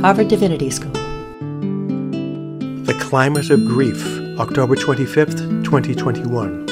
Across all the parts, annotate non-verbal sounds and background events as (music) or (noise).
Harvard Divinity School. The Climate of Grief, October 25th, 2021.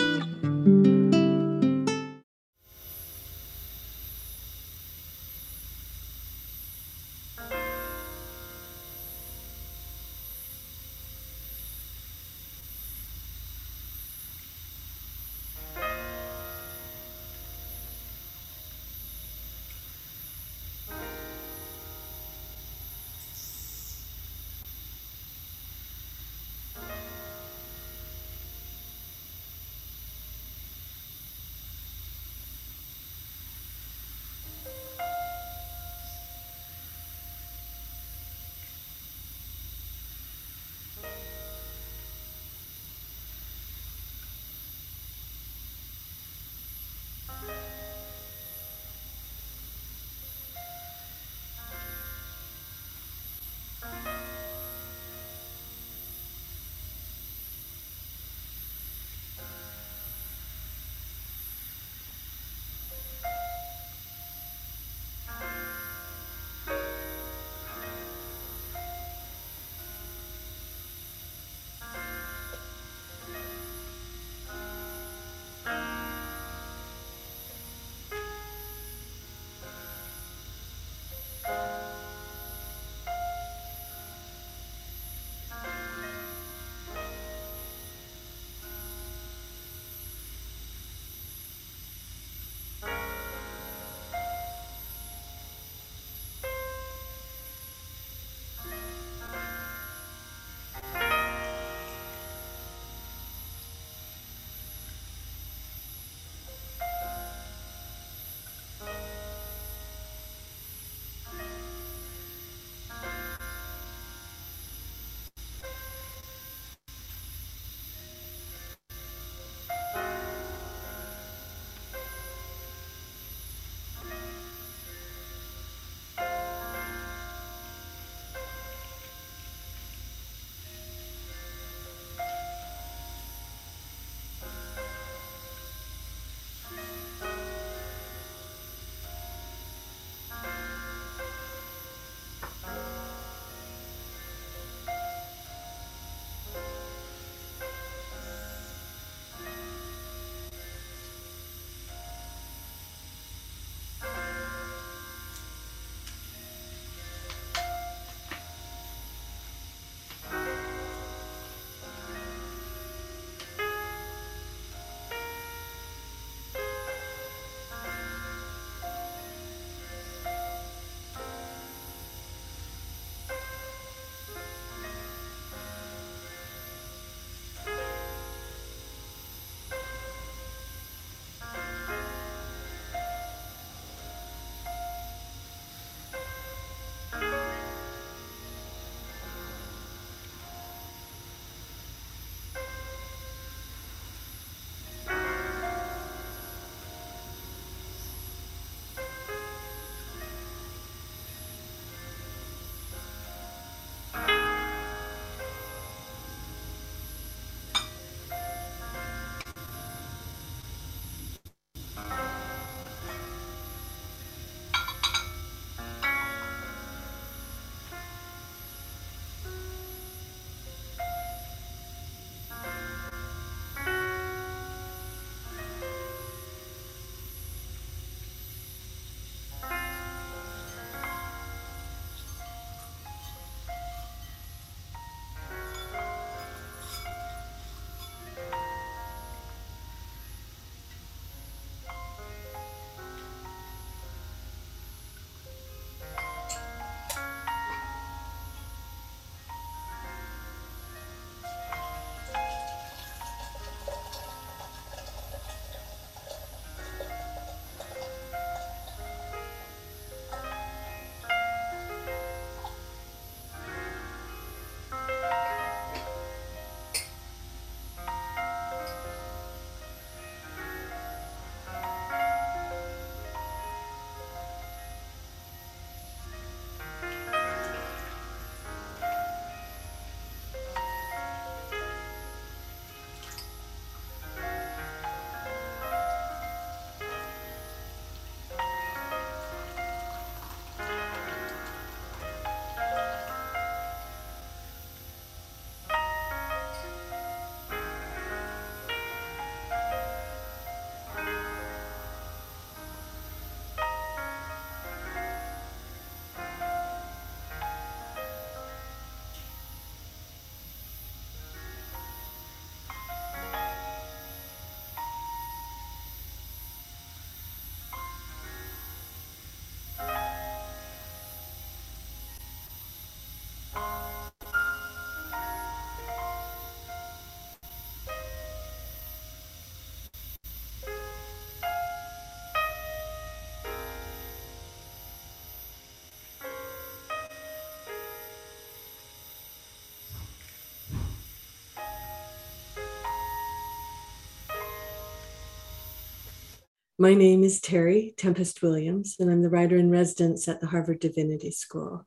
My name is Terry Tempest Williams, and I'm the writer in residence at the Harvard Divinity School.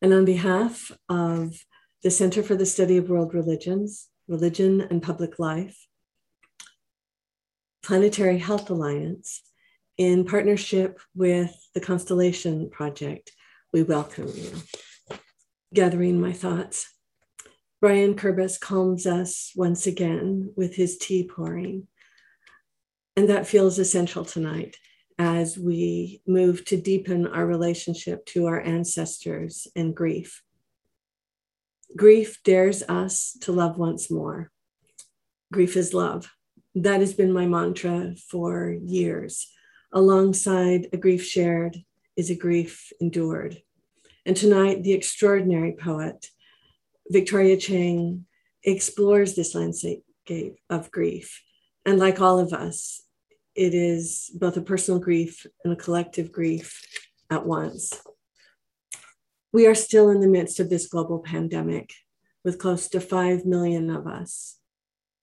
And on behalf of the Center for the Study of World Religions, Religion and Public Life, Planetary Health Alliance, in partnership with the Constellation Project, we welcome you. Gathering my thoughts, Brian Kerbis calms us once again with his tea pouring. And that feels essential tonight as we move to deepen our relationship to our ancestors and grief. Grief dares us to love once more. Grief is love. That has been my mantra for years. Alongside a grief shared is a grief endured. And tonight, the extraordinary poet, Victoria Chang, explores this landscape of grief. And like all of us, it is both a personal grief and a collective grief at once. We are still in the midst of this global pandemic with close to 5 million of us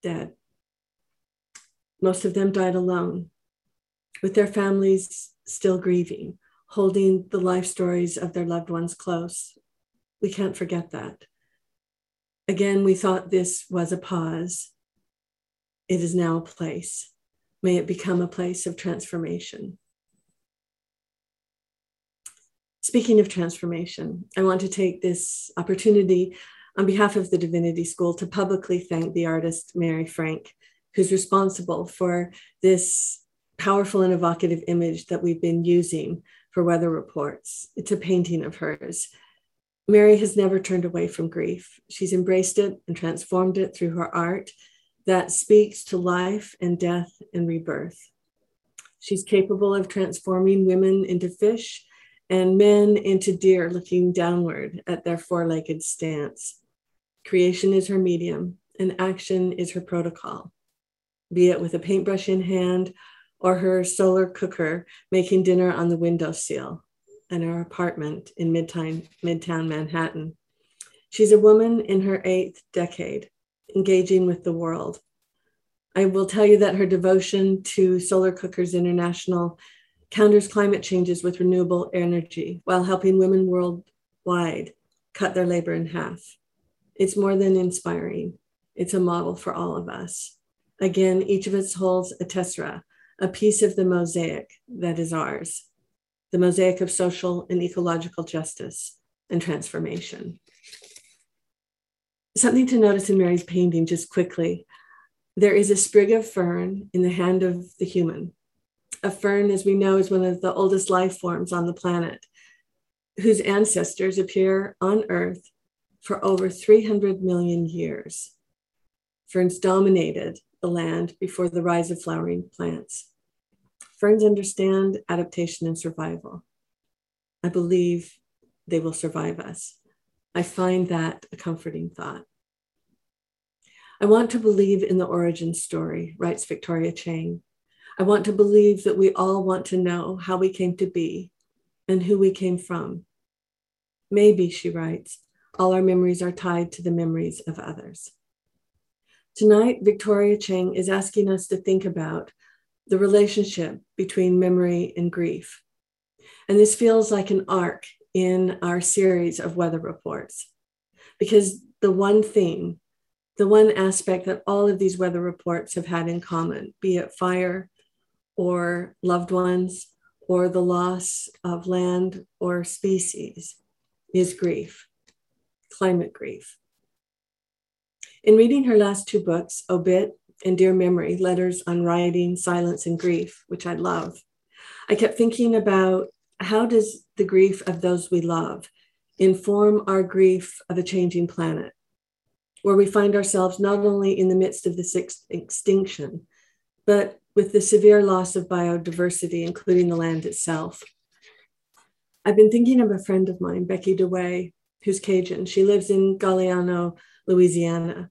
dead. Most of them died alone, with their families still grieving, holding the life stories of their loved ones close. We can't forget that. Again, we thought this was a pause. It is now a place. May it become a place of transformation. Speaking of transformation, I want to take this opportunity on behalf of the Divinity School to publicly thank the artist Mary Frank, who's responsible for this powerful and evocative image that we've been using for weather reports. It's a painting of hers. Mary has never turned away from grief. She's embraced it and transformed it through her art that speaks to life and death and rebirth. She's capable of transforming women into fish and men into deer looking downward at their four legged stance. Creation is her medium, and action is her protocol, be it with a paintbrush in hand or her solar cooker making dinner on the windowsill in her apartment in Midtown, Midtown Manhattan. She's a woman in her eighth decade, engaging with the world. I will tell you that her devotion to Solar Cookers International counters climate changes with renewable energy while helping women worldwide cut their labor in half. It's more than inspiring, it's a model for all of us. Again, each of us holds a tessera, a piece of the mosaic that is ours, the mosaic of social and ecological justice and transformation. Something to notice in Mary's painting, just quickly there is a sprig of fern in the hand of the human. A fern, as we know, is one of the oldest life forms on the planet, whose ancestors appear on Earth for over 300 million years. Ferns dominated the land before the rise of flowering plants. Ferns understand adaptation and survival. I believe they will survive us. I find that a comforting thought. I want to believe in the origin story, writes Victoria Chang. I want to believe that we all want to know how we came to be and who we came from. Maybe, she writes, all our memories are tied to the memories of others. Tonight, Victoria Chang is asking us to think about the relationship between memory and grief. And this feels like an arc in our series of weather reports, because the one thing, the one aspect that all of these weather reports have had in common, be it fire or loved ones or the loss of land or species, is grief, climate grief. In reading her last two books, Obit and Dear Memory Letters on Writing, Silence, and Grief, which I love, I kept thinking about how does the grief of those we love inform our grief of a changing planet, where we find ourselves not only in the midst of this ex- extinction, but with the severe loss of biodiversity, including the land itself. I've been thinking of a friend of mine, Becky DeWay, who's Cajun. She lives in Galliano, Louisiana.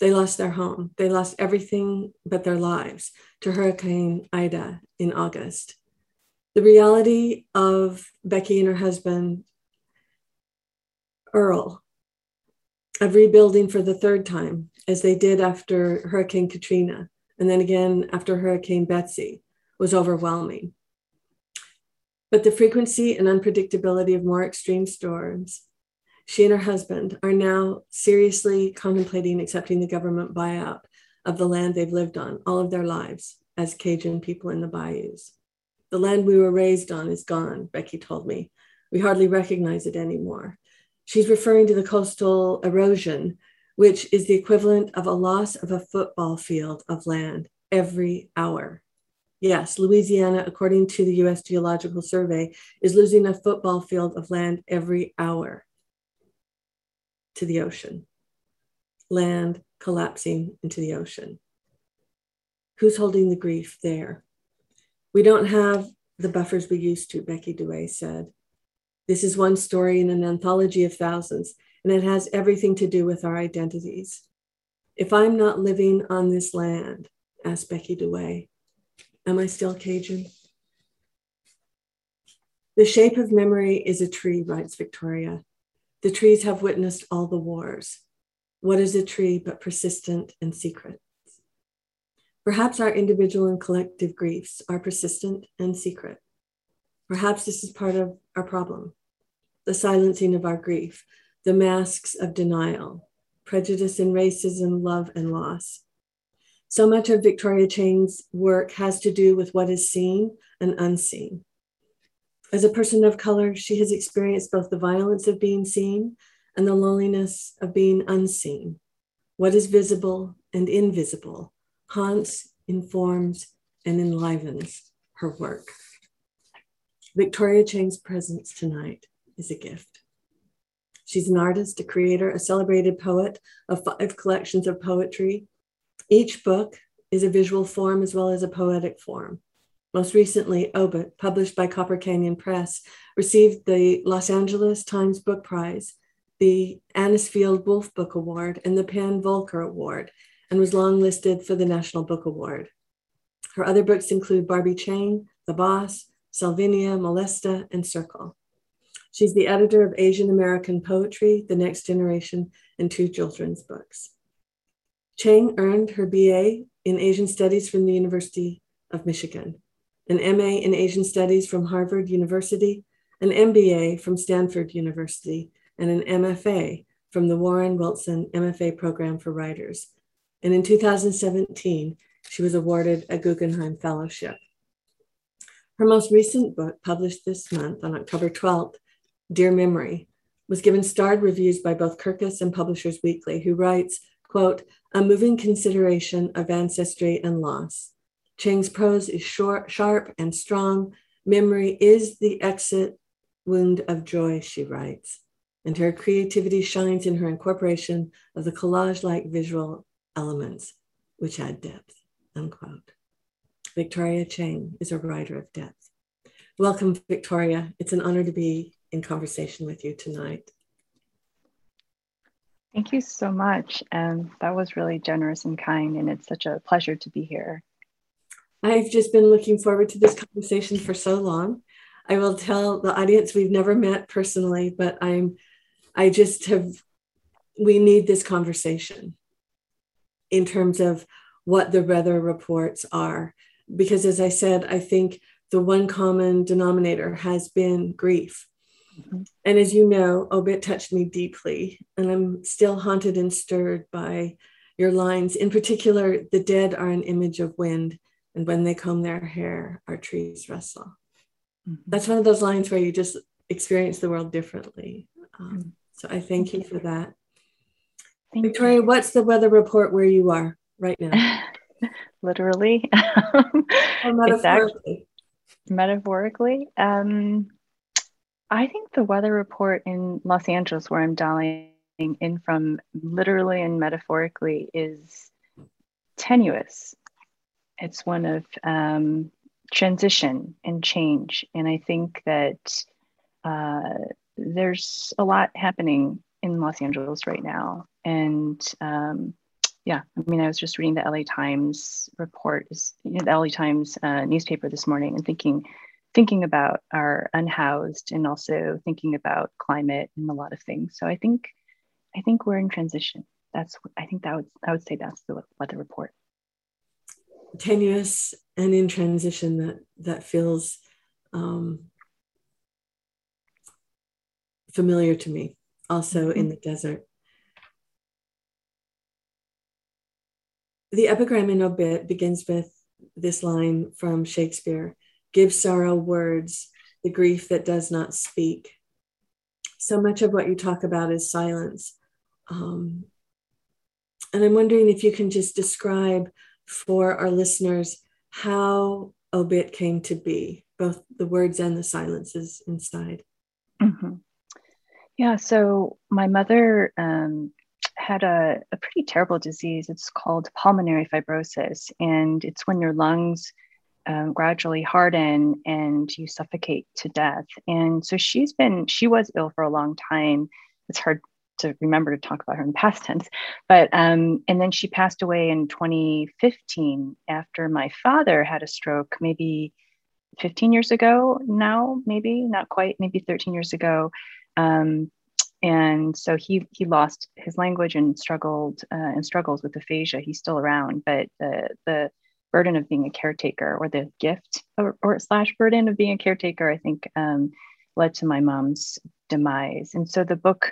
They lost their home. They lost everything but their lives to Hurricane Ida in August. The reality of Becky and her husband, Earl, of rebuilding for the third time, as they did after Hurricane Katrina, and then again after Hurricane Betsy, was overwhelming. But the frequency and unpredictability of more extreme storms, she and her husband are now seriously contemplating accepting the government buyout of the land they've lived on all of their lives as Cajun people in the bayous. The land we were raised on is gone, Becky told me. We hardly recognize it anymore. She's referring to the coastal erosion, which is the equivalent of a loss of a football field of land every hour. Yes, Louisiana, according to the US Geological Survey, is losing a football field of land every hour to the ocean. Land collapsing into the ocean. Who's holding the grief there? We don't have the buffers we used to, Becky Douay said. This is one story in an anthology of thousands, and it has everything to do with our identities. If I'm not living on this land, asked Becky Douay, Am I still Cajun? The shape of memory is a tree, writes Victoria. The trees have witnessed all the wars. What is a tree but persistent and secret? Perhaps our individual and collective griefs are persistent and secret. Perhaps this is part of our problem the silencing of our grief, the masks of denial, prejudice and racism, love and loss, so much of Victoria Chang's work has to do with what is seen and unseen. As a person of color, she has experienced both the violence of being seen and the loneliness of being unseen. What is visible and invisible haunts, informs, and enlivens her work. Victoria Chang's presence tonight is a gift. She's an artist, a creator, a celebrated poet of five collections of poetry, each book is a visual form as well as a poetic form. Most recently, Obit, published by Copper Canyon Press, received the Los Angeles Times Book Prize, the Anisfield Wolf Book Award, and the PEN Voelcker Award, and was longlisted for the National Book Award. Her other books include Barbie Chang, The Boss, Salvinia, Molesta, and Circle. She's the editor of Asian American Poetry, The Next Generation, and two children's books. Chang earned her BA in Asian Studies from the University of Michigan, an MA in Asian Studies from Harvard University, an MBA from Stanford University, and an MFA from the Warren Wilson MFA program for writers. And in 2017, she was awarded a Guggenheim Fellowship. Her most recent book, published this month on October 12th, Dear Memory, was given starred reviews by both Kirkus and Publishers Weekly, who writes, quote, a moving consideration of ancestry and loss. Chang's prose is short, sharp and strong. Memory is the exit wound of joy, she writes. And her creativity shines in her incorporation of the collage like visual elements, which add depth, unquote. Victoria Chang is a writer of depth. Welcome, Victoria. It's an honor to be in conversation with you tonight. Thank you so much. And that was really generous and kind. And it's such a pleasure to be here. I've just been looking forward to this conversation for so long. I will tell the audience we've never met personally, but I'm, I just have, we need this conversation in terms of what the weather reports are. Because as I said, I think the one common denominator has been grief. Mm-hmm. And as you know, Obit touched me deeply, and I'm still haunted and stirred by your lines. In particular, the dead are an image of wind, and when they comb their hair, our trees rustle. Mm-hmm. That's one of those lines where you just experience the world differently. Um, mm-hmm. so I thank, you for that. Thank Victoria, you. what's the weather report where you are right now? (laughs) Literally. (laughs) metaphorically. metaphorically. Um, I think the weather report in Los Angeles, where I'm dialing in from literally and metaphorically, is tenuous. It's one of um, transition and change. And I think that uh, there's a lot happening in Los Angeles right now. And um, yeah, I mean, I was just reading the LA Times report, you know, the LA Times uh, newspaper this morning and thinking, thinking about our unhoused and also thinking about climate and a lot of things. So I think I think we're in transition. That's I think that would I would say that's the weather report. tenuous and in transition that that feels um, familiar to me also mm-hmm. in the desert the epigram in obit begins with this line from shakespeare give sorrow words the grief that does not speak so much of what you talk about is silence um, and i'm wondering if you can just describe for our listeners how obit came to be, both the words and the silences inside. Mm-hmm. Yeah, so my mother um, had a, a pretty terrible disease. It's called pulmonary fibrosis, and it's when your lungs um, gradually harden and you suffocate to death. And so she's been, she was ill for a long time. It's hard to remember to talk about her in past tense. But um, and then she passed away in 2015 after my father had a stroke, maybe 15 years ago now, maybe not quite, maybe 13 years ago. Um, and so he he lost his language and struggled uh, and struggles with aphasia. He's still around, but the the burden of being a caretaker or the gift or, or slash burden of being a caretaker, I think, um, led to my mom's demise. And so the book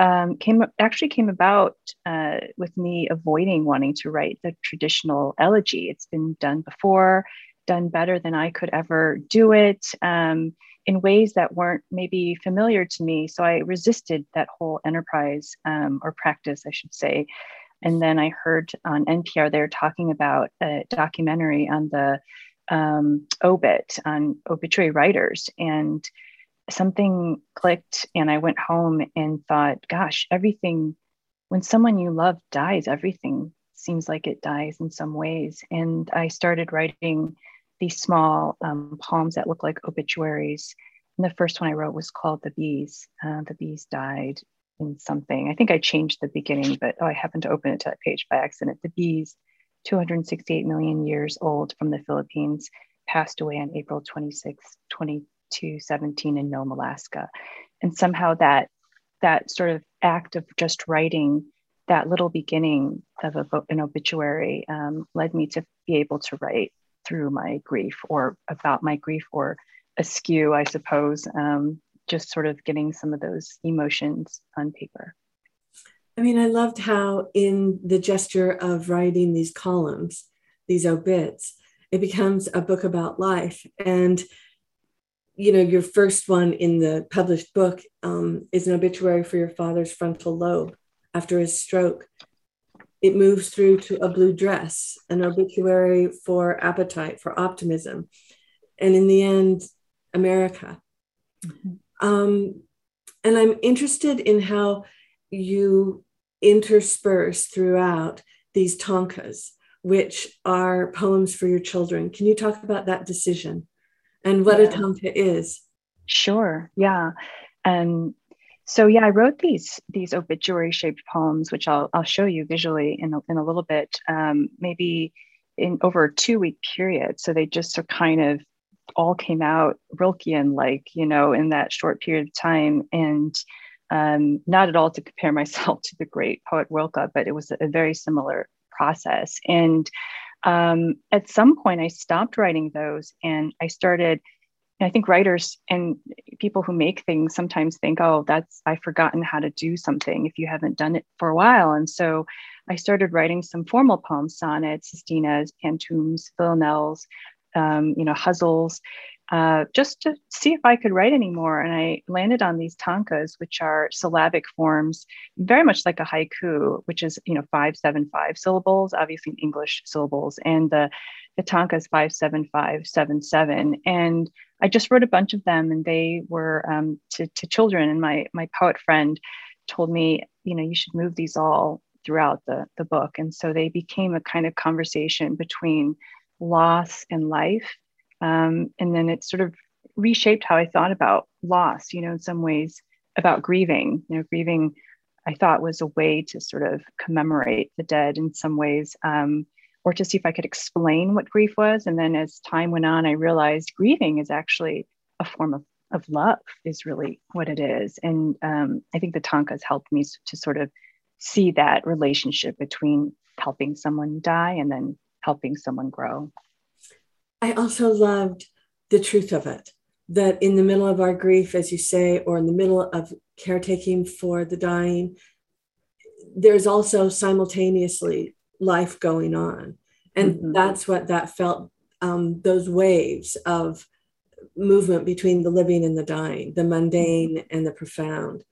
um, came actually came about uh, with me avoiding wanting to write the traditional elegy. It's been done before, done better than I could ever do it um, in ways that weren't maybe familiar to me. So I resisted that whole enterprise um, or practice, I should say. And then I heard on NPR they were talking about a documentary on the um, obit on obituary writers and something clicked and I went home and thought, gosh, everything, when someone you love dies, everything seems like it dies in some ways. And I started writing these small um, poems that look like obituaries. And the first one I wrote was called The Bees. Uh, the Bees died in something. I think I changed the beginning, but oh, I happened to open it to that page by accident. The Bees, 268 million years old from the Philippines, passed away on April 26, 20. To 17 in Nome, Alaska. And somehow that that sort of act of just writing that little beginning of a, an obituary um, led me to be able to write through my grief or about my grief or askew, I suppose, um, just sort of getting some of those emotions on paper. I mean, I loved how in the gesture of writing these columns, these obits, it becomes a book about life. And you know, your first one in the published book um, is an obituary for your father's frontal lobe after his stroke. It moves through to a blue dress, an obituary for appetite, for optimism, and in the end, America. Mm-hmm. Um, and I'm interested in how you intersperse throughout these tankas, which are poems for your children. Can you talk about that decision? and what yeah. a tanka is. Sure. Yeah. And so yeah, I wrote these these obituary shaped poems, which I'll I'll show you visually in a, in a little bit. Um, maybe in over a two week period. So they just are kind of all came out Rilkean like, you know, in that short period of time. And um, not at all to compare (laughs) myself to the great poet Rilke, but it was a very similar process. And um, at some point i stopped writing those and i started i think writers and people who make things sometimes think oh that's i've forgotten how to do something if you haven't done it for a while and so i started writing some formal poems sonnets sestinas pantoums villanelles um, you know ghazals uh, just to see if I could write anymore. And I landed on these tankas, which are syllabic forms, very much like a haiku, which is, you know, five, seven, five syllables, obviously English syllables. And the, the seven, seven. And I just wrote a bunch of them and they were um, to, to children. And my, my poet friend told me, you know, you should move these all throughout the, the book. And so they became a kind of conversation between loss and life um, and then it sort of reshaped how I thought about loss, you know, in some ways about grieving. You know, grieving I thought was a way to sort of commemorate the dead in some ways, um, or to see if I could explain what grief was. And then as time went on, I realized grieving is actually a form of, of love, is really what it is. And um, I think the tankas helped me to sort of see that relationship between helping someone die and then helping someone grow. I also loved the truth of it that in the middle of our grief, as you say, or in the middle of caretaking for the dying, there's also simultaneously life going on. And mm-hmm. that's what that felt um, those waves of movement between the living and the dying, the mundane and the profound.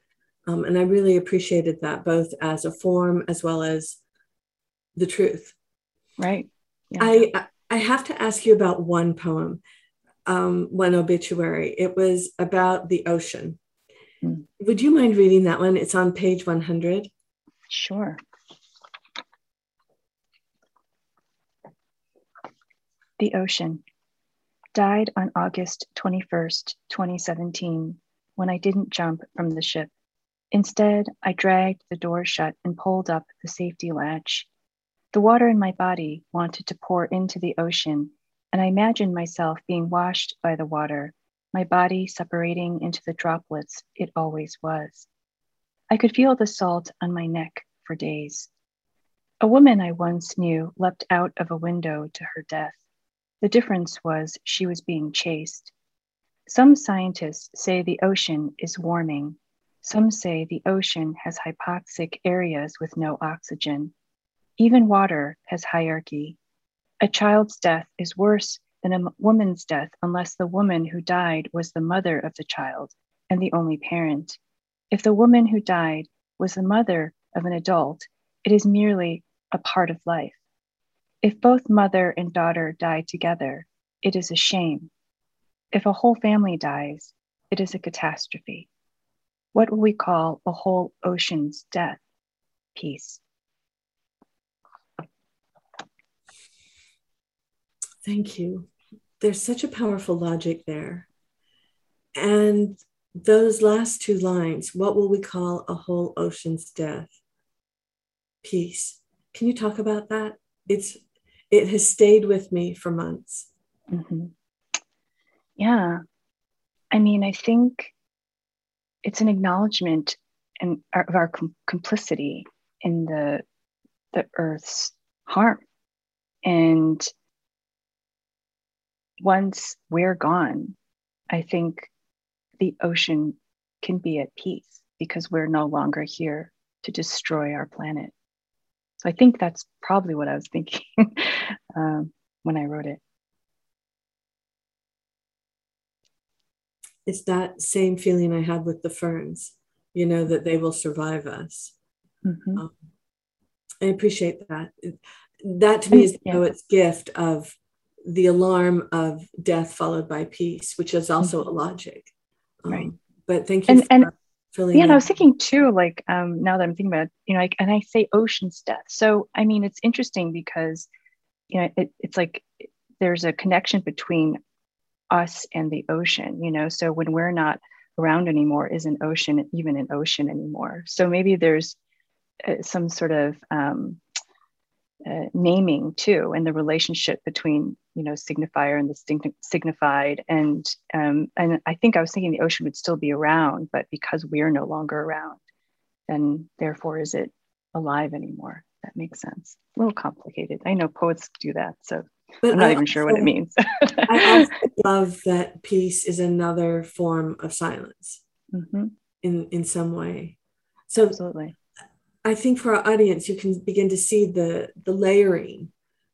Um, and I really appreciated that both as a form as well as the truth. Right. Yeah. I I have to ask you about one poem, um, one obituary. It was about the ocean. Mm. Would you mind reading that one? It's on page 100. Sure. The ocean died on August 21st, 2017, when I didn't jump from the ship. Instead, I dragged the door shut and pulled up the safety latch. The water in my body wanted to pour into the ocean, and I imagined myself being washed by the water, my body separating into the droplets it always was. I could feel the salt on my neck for days. A woman I once knew leapt out of a window to her death. The difference was she was being chased. Some scientists say the ocean is warming. Some say the ocean has hypoxic areas with no oxygen. Even water has hierarchy. A child's death is worse than a woman's death unless the woman who died was the mother of the child and the only parent. If the woman who died was the mother of an adult, it is merely a part of life. If both mother and daughter die together, it is a shame. If a whole family dies, it is a catastrophe. What will we call a whole ocean's death? Peace. Thank you. There's such a powerful logic there. And those last two lines, what will we call a whole ocean's death? Peace. Can you talk about that? It's it has stayed with me for months. Mm-hmm. Yeah. I mean, I think it's an acknowledgement and of our com- complicity in the the earth's harm and once we're gone i think the ocean can be at peace because we're no longer here to destroy our planet. So I think that's probably what I was thinking (laughs) um, when I wrote it. It's that same feeling I had with the ferns, you know, that they will survive us. Mm-hmm. Um, I appreciate that. That to me is the yeah. poet's gift of the alarm of death followed by peace, which is also mm-hmm. a logic. Um, right. But thank you and, and yeah, and I was thinking too, like um, now that I'm thinking about it, you know, like, and I say ocean's death. So I mean, it's interesting because you know it, it's like there's a connection between us and the ocean. You know, so when we're not around anymore, is an ocean even an ocean anymore? So maybe there's uh, some sort of um, uh, naming too and the relationship between you know signifier and the signified. And um, and i think i was thinking the ocean would still be around but because we're no longer around then therefore is it alive anymore? That makes sense. A little complicated. I know poets do that so but i'm not I even also, sure what it means. (laughs) I also love that peace is another form of silence. Mm-hmm. in in some way. So absolutely I think for our audience, you can begin to see the, the layering,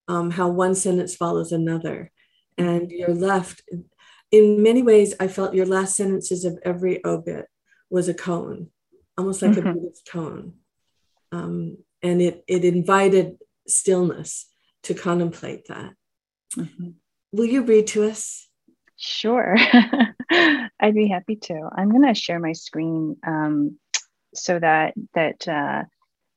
um, how one sentence follows another. And you're left, in many ways, I felt your last sentences of every obit was a koan, almost like mm-hmm. a Buddhist koan. Um, and it, it invited stillness to contemplate that. Mm-hmm. Will you read to us? Sure. (laughs) I'd be happy to. I'm going to share my screen um, so that that uh,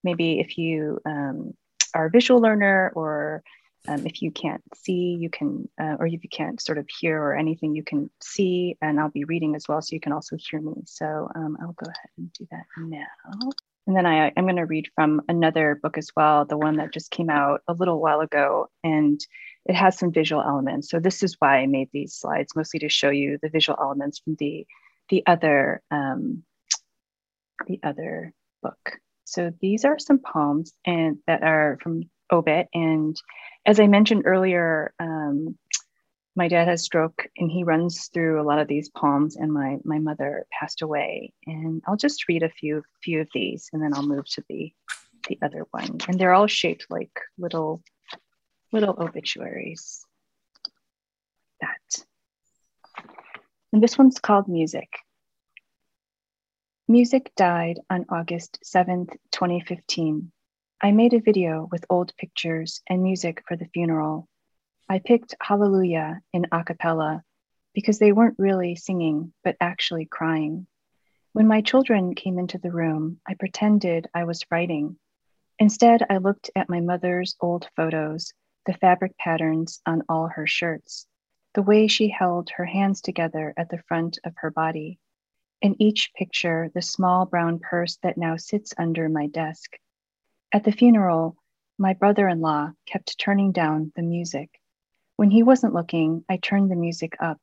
maybe if you um, are a visual learner or um, if you can't see, you can, uh, or if you can't sort of hear or anything, you can see, and I'll be reading as well, so you can also hear me. So um, I'll go ahead and do that now. And then I, I'm going to read from another book as well, the one that just came out a little while ago, and it has some visual elements. So this is why I made these slides, mostly to show you the visual elements from the the other um, the other book. So these are some poems and that are from obit. And as I mentioned earlier, um, my dad has stroke and he runs through a lot of these poems and my my mother passed away. And i'll just read a few few of these and then i'll move to the the other one. And they're all shaped like little little obituaries. That. And this one's called music music died on august 7th 2015 i made a video with old pictures and music for the funeral I picked Hallelujah in a cappella because they weren't really singing, but actually crying. When my children came into the room, I pretended I was writing. Instead, I looked at my mother's old photos, the fabric patterns on all her shirts, the way she held her hands together at the front of her body. In each picture, the small brown purse that now sits under my desk. At the funeral, my brother in law kept turning down the music. When he wasn't looking, I turned the music up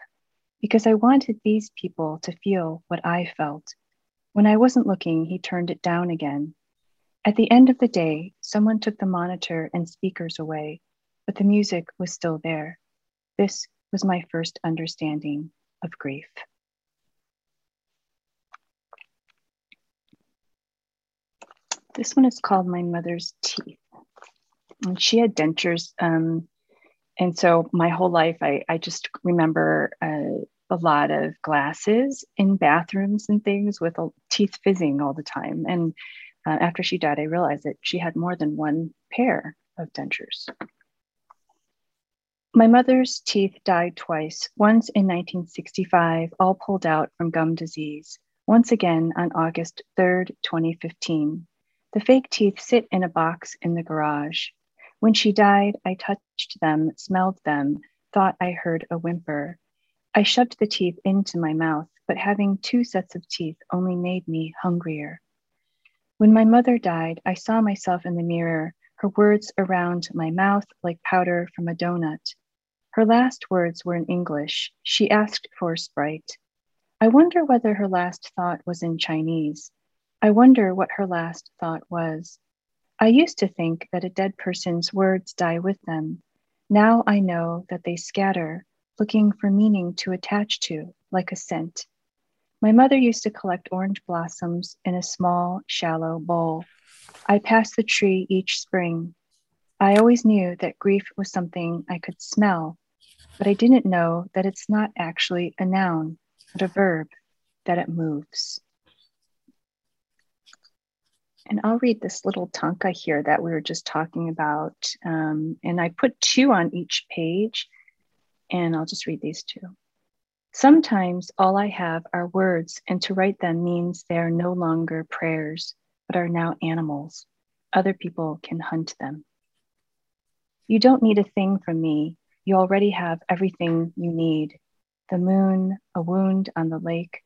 because I wanted these people to feel what I felt. When I wasn't looking, he turned it down again. At the end of the day, someone took the monitor and speakers away, but the music was still there. This was my first understanding of grief. This one is called My Mother's Teeth. And she had dentures um, and so my whole life i, I just remember uh, a lot of glasses in bathrooms and things with teeth fizzing all the time. And uh, after she died i realized that she had more than one pair of dentures. My mother's teeth died twice once in 1965 all pulled out from gum disease once again on august 3rd 2015 the fake teeth sit in a box in the garage when she died, I touched them, smelled them, thought I heard a whimper. I shoved the teeth into my mouth, but having two sets of teeth only made me hungrier. When my mother died, I saw myself in the mirror, her words around my mouth like powder from a donut. Her last words were in English. She asked for Sprite. I wonder whether her last thought was in Chinese. I wonder what her last thought was. I used to think that a dead person's words die with them. Now I know that they scatter, looking for meaning to attach to, like a scent. My mother used to collect orange blossoms in a small, shallow bowl. I passed the tree each spring. I always knew that grief was something I could smell, but I didn't know that it's not actually a noun, but a verb, that it moves. And I'll read this little tanka here that we were just talking about. Um, and I put two on each page, and I'll just read these two. Sometimes all I have are words, and to write them means they are no longer prayers, but are now animals. Other people can hunt them. You don't need a thing from me. You already have everything you need the moon, a wound on the lake,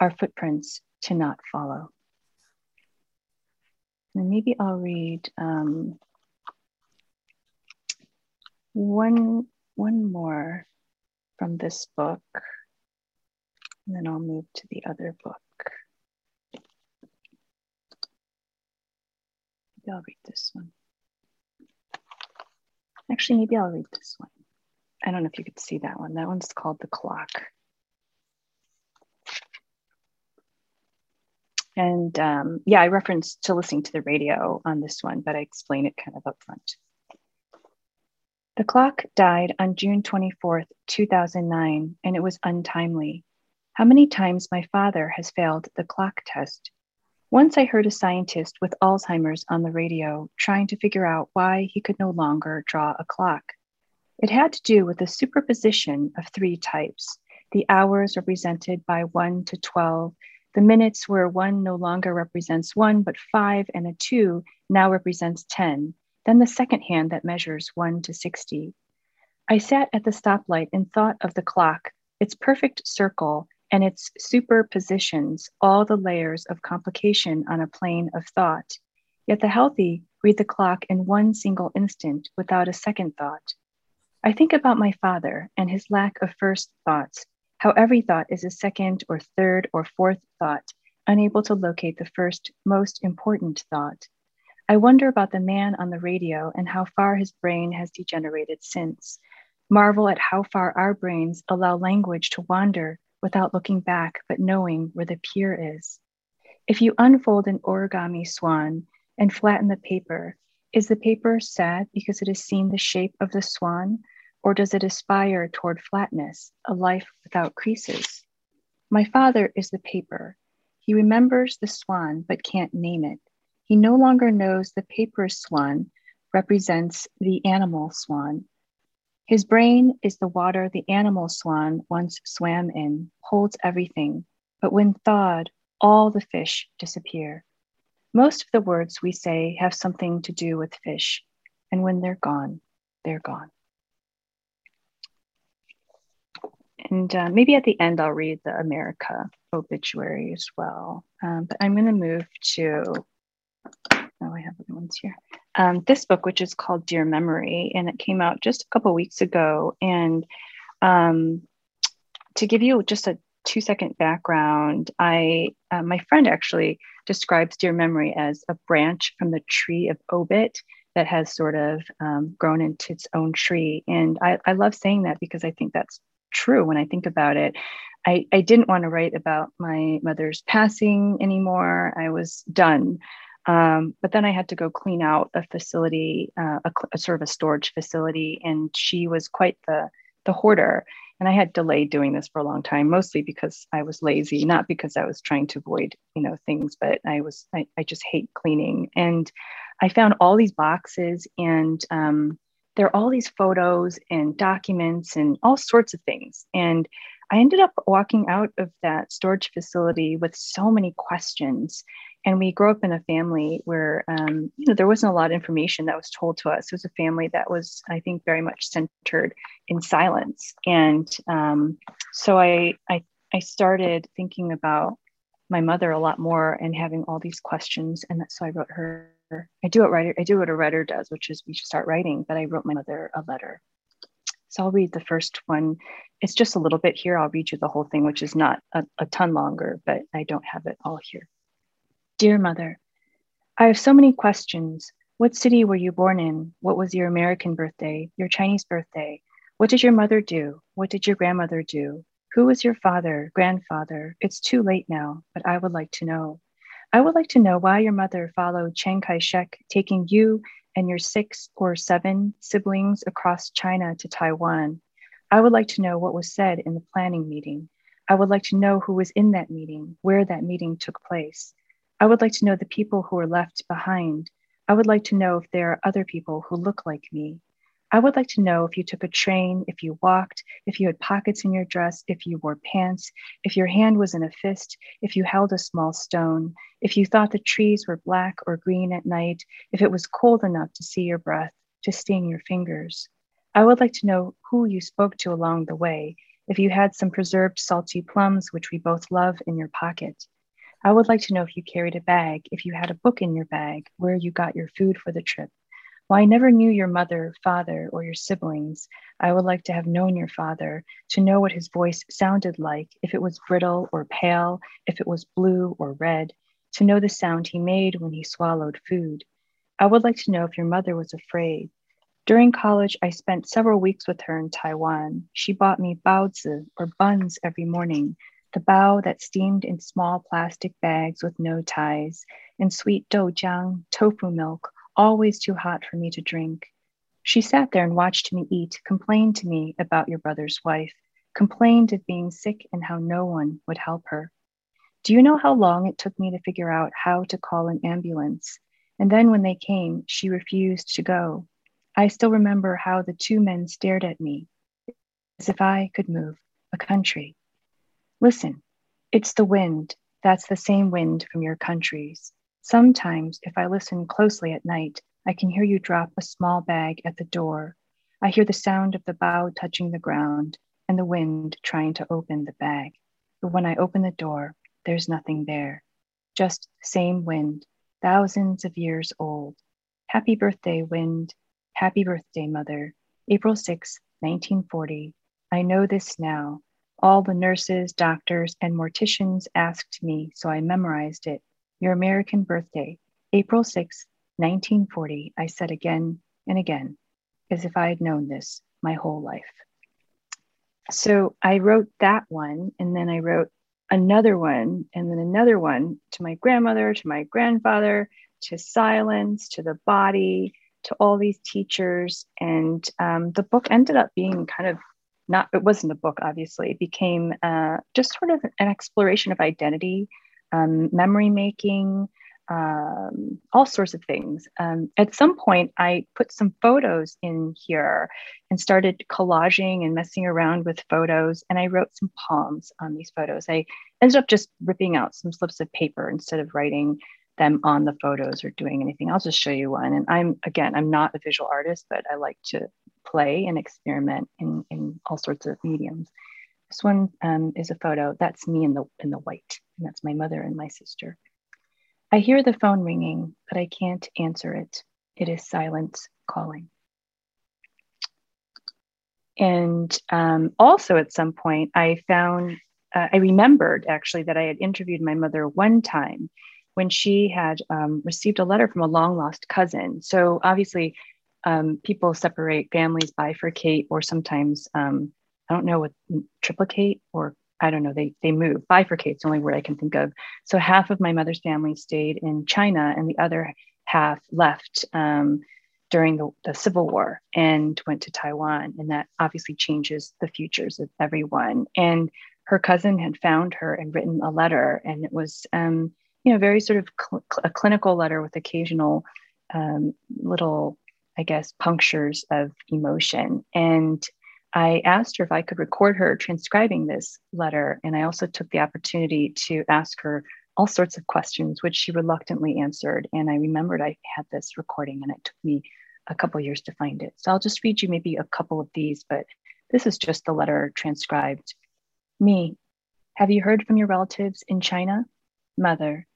our footprints to not follow. And maybe I'll read um, one, one more from this book, and then I'll move to the other book. Maybe I'll read this one. Actually, maybe I'll read this one. I don't know if you could see that one. That one's called The Clock. And um, yeah, I referenced to listening to the radio on this one, but I explain it kind of up front. The clock died on June 24th, 2009, and it was untimely. How many times my father has failed the clock test? Once I heard a scientist with Alzheimer's on the radio trying to figure out why he could no longer draw a clock. It had to do with the superposition of three types the hours represented by 1 to 12 the minutes where one no longer represents one, but five and a two now represents 10. Then the second hand that measures one to 60. I sat at the stoplight and thought of the clock, its perfect circle, and its superpositions, all the layers of complication on a plane of thought. Yet the healthy read the clock in one single instant without a second thought. I think about my father and his lack of first thoughts, how every thought is a second or third or fourth thought, unable to locate the first, most important thought. I wonder about the man on the radio and how far his brain has degenerated since. Marvel at how far our brains allow language to wander without looking back, but knowing where the pier is. If you unfold an origami swan and flatten the paper, is the paper sad because it has seen the shape of the swan, or does it aspire toward flatness, a life without creases? My father is the paper. He remembers the swan but can't name it. He no longer knows the paper swan represents the animal swan. His brain is the water the animal swan once swam in, holds everything, but when thawed, all the fish disappear. Most of the words we say have something to do with fish, and when they're gone, they're gone. And uh, maybe at the end, I'll read the America obituary as well. Um, but I'm going to move to oh, I have other ones here. Um, this book, which is called Dear Memory, and it came out just a couple weeks ago. And um, to give you just a two second background, I uh, my friend actually describes Dear Memory as a branch from the tree of obit that has sort of um, grown into its own tree. And I, I love saying that because I think that's true when I think about it. I, I didn't want to write about my mother's passing anymore. I was done. Um, but then I had to go clean out a facility, uh, a, a, sort of a storage facility, and she was quite the the hoarder. And I had delayed doing this for a long time, mostly because I was lazy, not because I was trying to avoid, you know, things, but I was I, I just hate cleaning. And I found all these boxes, and um, there are all these photos and documents and all sorts of things. And I ended up walking out of that storage facility with so many questions. And we grew up in a family where um, you know there wasn't a lot of information that was told to us. It was a family that was i think very much centered in silence. And um, so I, I i started thinking about my mother a lot more and having all these questions. And so i wrote her i do what writer i do what a writer does which is we start writing but i wrote my mother a letter so i'll read the first one it's just a little bit here i'll read you the whole thing which is not a, a ton longer but i don't have it all here Dear Mother, I have so many questions. What city were you born in? What was your American birthday, your Chinese birthday? What did your mother do? What did your grandmother do? Who was your father, grandfather? It's too late now, but I would like to know. I would like to know why your mother followed Chiang Kai shek, taking you and your six or seven siblings across China to Taiwan. I would like to know what was said in the planning meeting. I would like to know who was in that meeting, where that meeting took place. I would like to know the people who were left behind. I would like to know if there are other people who look like me. I would like to know if you took a train, if you walked, if you had pockets in your dress, if you wore pants, if your hand was in a fist, if you held a small stone, if you thought the trees were black or green at night, if it was cold enough to see your breath, to sting your fingers. I would like to know who you spoke to along the way, if you had some preserved salty plums, which we both love, in your pocket. I would like to know if you carried a bag, if you had a book in your bag, where you got your food for the trip. While I never knew your mother, father, or your siblings, I would like to have known your father, to know what his voice sounded like, if it was brittle or pale, if it was blue or red, to know the sound he made when he swallowed food. I would like to know if your mother was afraid. During college, I spent several weeks with her in Taiwan. She bought me baozi, or buns, every morning the bao that steamed in small plastic bags with no ties, and sweet doujiang, tofu milk, always too hot for me to drink. She sat there and watched me eat, complained to me about your brother's wife, complained of being sick and how no one would help her. Do you know how long it took me to figure out how to call an ambulance? And then when they came, she refused to go. I still remember how the two men stared at me as if I could move a country. Listen, it's the wind. That's the same wind from your countries. Sometimes, if I listen closely at night, I can hear you drop a small bag at the door. I hear the sound of the bao touching the ground and the wind trying to open the bag. But when I open the door, there's nothing there. Just same wind, thousands of years old. Happy birthday, wind. Happy birthday, mother. April 6, 1940. I know this now. All the nurses, doctors, and morticians asked me, so I memorized it. Your American birthday, April 6, 1940, I said again and again, as if I had known this my whole life. So I wrote that one, and then I wrote another one, and then another one to my grandmother, to my grandfather, to silence, to the body, to all these teachers. And um, the book ended up being kind of not, it wasn't a book, obviously, it became uh, just sort of an exploration of identity, um, memory making, um, all sorts of things. Um, at some point, I put some photos in here and started collaging and messing around with photos. And I wrote some poems on these photos. I ended up just ripping out some slips of paper instead of writing them on the photos or doing anything. I'll just show you one. And I'm, again, I'm not a visual artist, but I like to play and experiment in, in all sorts of mediums. This one um, is a photo. That's me in the in the white, and that's my mother and my sister. I hear the phone ringing, but I can't answer it. It is silence calling. And um, also, at some point, I found uh, I remembered actually that I had interviewed my mother one time when she had um, received a letter from a long lost cousin. So obviously, um, people separate, families bifurcate, or sometimes um, I don't know what triplicate or I don't know. They they move. Bifurcate's the only word I can think of. So half of my mother's family stayed in China, and the other half left um, during the, the Civil War and went to Taiwan. And that obviously changes the futures of everyone. And her cousin had found her and written a letter, and it was um, you know, very sort of cl- a clinical letter with occasional um, little, I guess, punctures of emotion. And I asked her if I could record her transcribing this letter. And I also took the opportunity to ask her all sorts of questions, which she reluctantly answered. And I remembered I had this recording and it took me a couple years to find it. So I'll just read you maybe a couple of these, but this is just the letter transcribed. Me, have you heard from your relatives in China? Mother,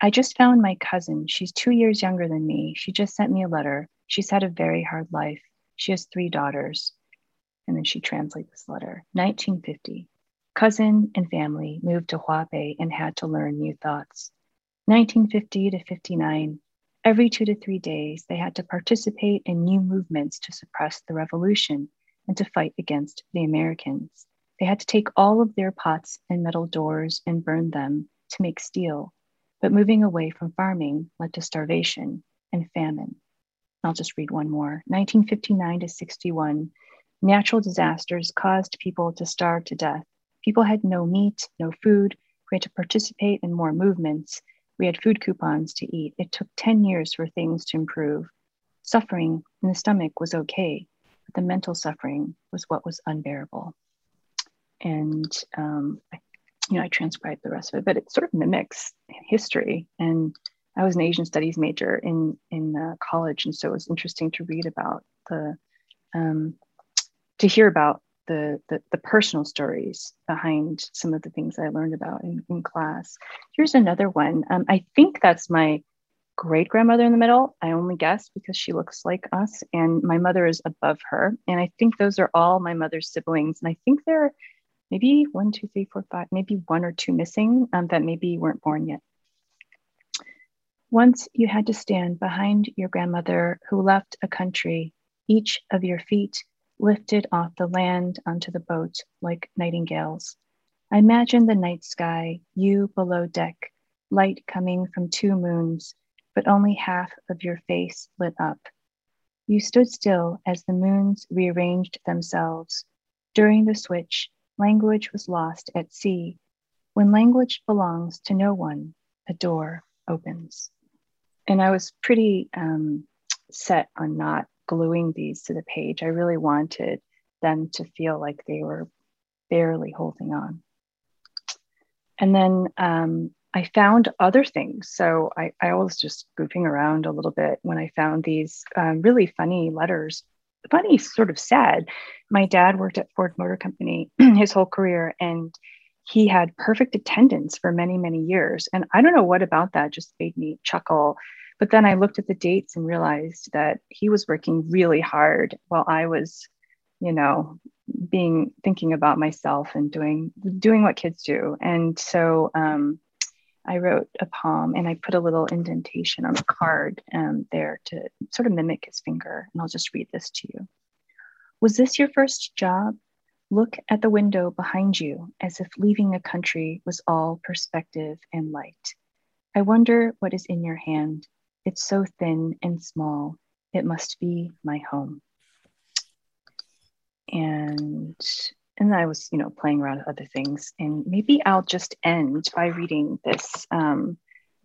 I just found my cousin. She's two years younger than me. She just sent me a letter. She's had a very hard life. She has three daughters. And then she translates this letter 1950. Cousin and family moved to Huape and had to learn new thoughts. 1950 to 59. Every two to three days, they had to participate in new movements to suppress the revolution and to fight against the Americans. They had to take all of their pots and metal doors and burn them to make steel but moving away from farming led to starvation and famine. I'll just read one more. 1959 to 61, natural disasters caused people to starve to death. People had no meat, no food. We had to participate in more movements. We had food coupons to eat. It took 10 years for things to improve. Suffering in the stomach was okay, but the mental suffering was what was unbearable. And um, I you know, I transcribed the rest of it, but it sort of mimics history. And I was an Asian studies major in in uh, college, and so it was interesting to read about the, um, to hear about the, the, the personal stories behind some of the things I learned about in, in class. Here's another one. Um, I think that's my great grandmother in the middle. I only guess because she looks like us, and my mother is above her. And I think those are all my mother's siblings, and I think they're maybe one, two, three, four, five, maybe one or two missing um, that maybe weren't born yet. Once you had to stand behind your grandmother who left a country, each of your feet lifted off the land onto the boat like nightingales. I imagine the night sky, you below deck, light coming from two moons, but only half of your face lit up. You stood still as the moons rearranged themselves. During the switch, language was lost at sea. When language belongs to no one, a door opens. And I was pretty um, set on not gluing these to the page. I really wanted them to feel like they were barely holding on. And then um, I found other things. So I, I was just goofing around a little bit when I found these um, really funny letters funny, sort of sad. My dad worked at Ford Motor Company (clears throat) his whole career, and he had perfect attendance for many, many years. And I don't know what about that just made me chuckle. But then I looked at the dates and realized that he was working really hard while I was, you know, being thinking about myself and doing doing what kids do. And so um, I wrote a poem and I put a little indentation on the card um, there to sort of mimic his finger. And I'll just read this to you. Was this your first job? Look at the window behind you as if leaving a country was all perspective and light. I wonder what is in your hand. It's so thin and small. It must be my home. And and I was, you know, playing around with other things. And maybe I'll just end by reading this um,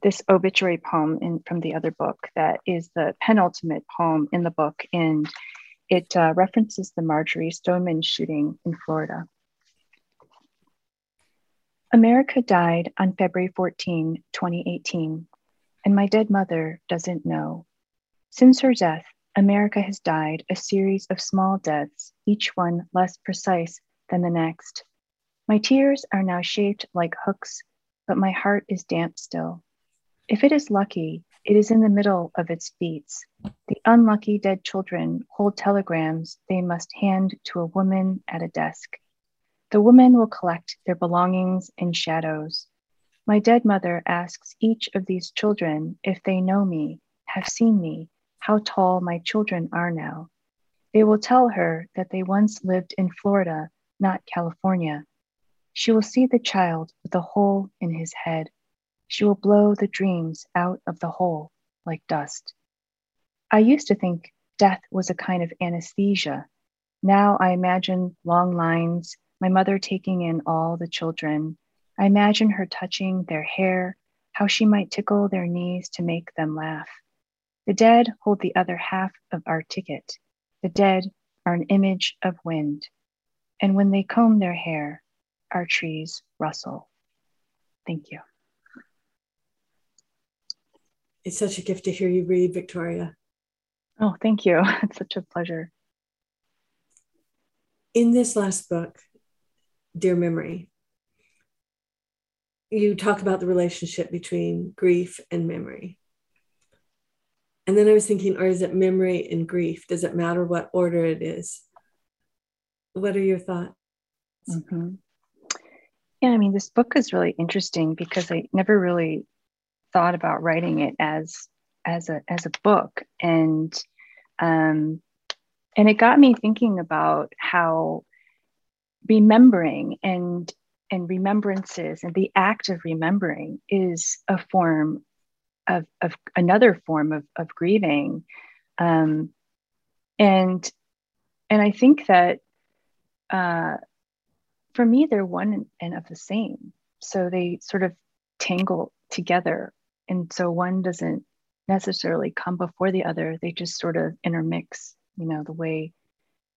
this obituary poem in, from the other book that is the penultimate poem in the book, and it uh, references the Marjory Stoneman shooting in Florida. America died on February 14, 2018, and my dead mother doesn't know. Since her death, America has died a series of small deaths, each one less precise than the next. My tears are now shaped like hooks, but my heart is damp still. If it is lucky, it is in the middle of its beats. The unlucky dead children hold telegrams they must hand to a woman at a desk. The woman will collect their belongings in shadows. My dead mother asks each of these children if they know me, have seen me, how tall my children are now. They will tell her that they once lived in Florida not California. She will see the child with a hole in his head. She will blow the dreams out of the hole like dust. I used to think death was a kind of anesthesia. Now I imagine long lines, my mother taking in all the children. I imagine her touching their hair, how she might tickle their knees to make them laugh. The dead hold the other half of our ticket. The dead are an image of wind and when they comb their hair, our trees rustle. Thank you. It's such a gift to hear you read, Victoria. Oh, thank you. (laughs) It's such a pleasure. In this last book, Dear Memory, you talk about the relationship between grief and memory. And then I was thinking, or is it memory and grief? Does it matter what order it is? What are your thoughts? Mm-hmm. Yeah, I mean, this book is really interesting because I never really thought about writing it as as a as a book, and um, and it got me thinking about how remembering and and remembrances and the act of remembering is a form of, of another form of, of grieving um, and and i think that uh, for me, they're one and of the same. So they sort of tangle together. And so one doesn't necessarily come before the other, they just sort of intermix, you know, the way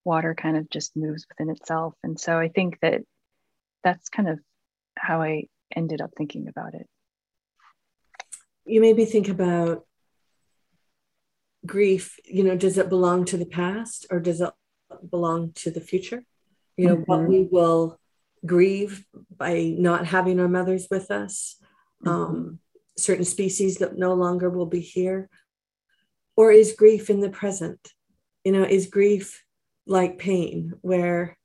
water kind of just moves within itself. And so I think that that's kind of how I ended up thinking about it. You made me think about grief. You know, does it belong to the past or does it belong to the future? you know, mm-hmm. what we will grieve by not having our mothers with us, mm-hmm. um, certain species that no longer will be here? Or is grief in the present? You know, is grief like pain where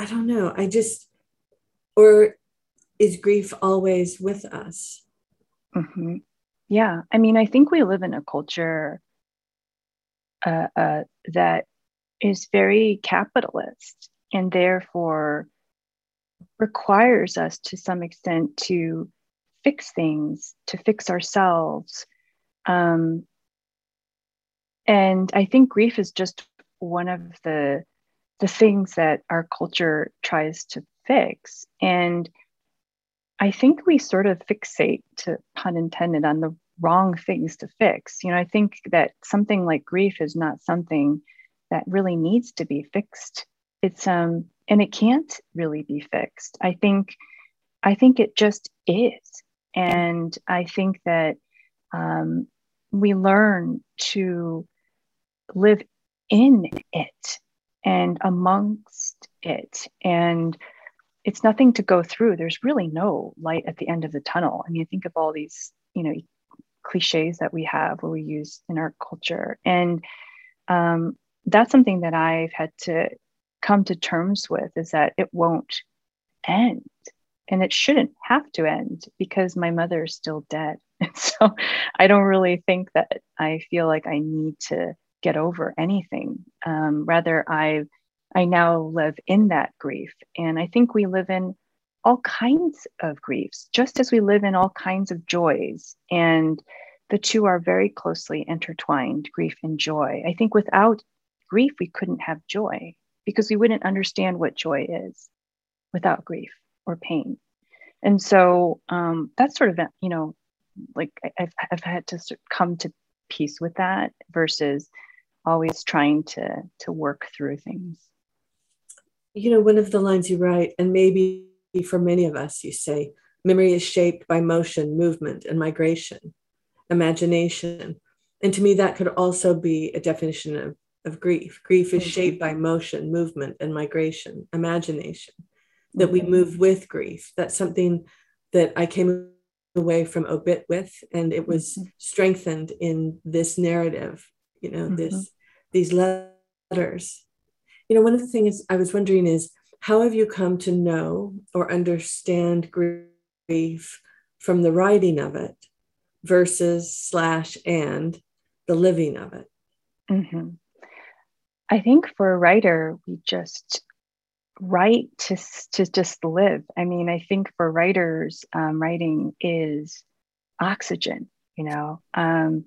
I don't know, I just, or is grief always with us? Mm-hmm. Yeah. I mean, I think we live in a culture uh, uh, that is very capitalist and therefore requires us to some extent to fix things, to fix ourselves. Um, and I think grief is just one of the the things that our culture tries to fix. And I think we sort of fixate, to pun intended, on the wrong things to fix. You know, I think that something like grief is not something that really needs to be fixed. It's um and it can't really be fixed. I think I think it just is. And I think that um, we learn to live in it and amongst it. And it's nothing to go through. There's really no light at the end of the tunnel. I mean, think of all these, you know, cliches that we have or we use in our culture. And um, that's something that I've had to come to terms with is that it won't end. and it shouldn't have to end because my mother is still dead. And (laughs) so I don't really think that I feel like I need to get over anything. Um, rather, I I now live in that grief, and I think we live in all kinds of griefs, just as we live in all kinds of joys. And the two are very closely intertwined grief and joy. I think without grief, we couldn't have joy because we wouldn't understand what joy is without grief or pain. And so um, that's sort of, you know, like I've, I've had to come to peace with that versus always trying to to work through things you know one of the lines you write and maybe for many of us, you say, memory is shaped by motion, movement, and migration, imagination. And to me, that could also be a definition of, of grief. Grief is mm-hmm. shaped by motion, movement, and migration, imagination, that we mm-hmm. move with grief. That's something that I came away from obit with, and it was mm-hmm. strengthened in this narrative, you know, this these letters. You know, one of the things I was wondering is how have you come to know or understand grief from the writing of it versus slash and the living of it? Mm-hmm. I think for a writer, we just write to, to just live. I mean, I think for writers, um, writing is oxygen, you know. Um,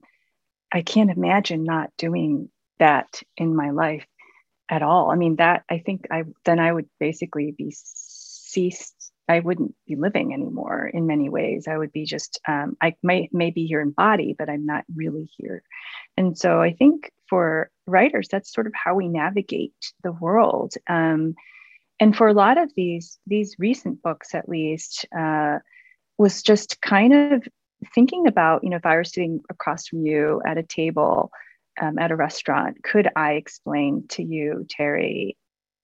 I can't imagine not doing that in my life at all. I mean, that I think I then I would basically be ceased. I wouldn't be living anymore in many ways. I would be just, um, I may, may be here in body, but I'm not really here. And so I think for writers, that's sort of how we navigate the world. Um, and for a lot of these, these recent books, at least, uh, was just kind of thinking about, you know, if I were sitting across from you at a table um, at a restaurant, could I explain to you, Terry,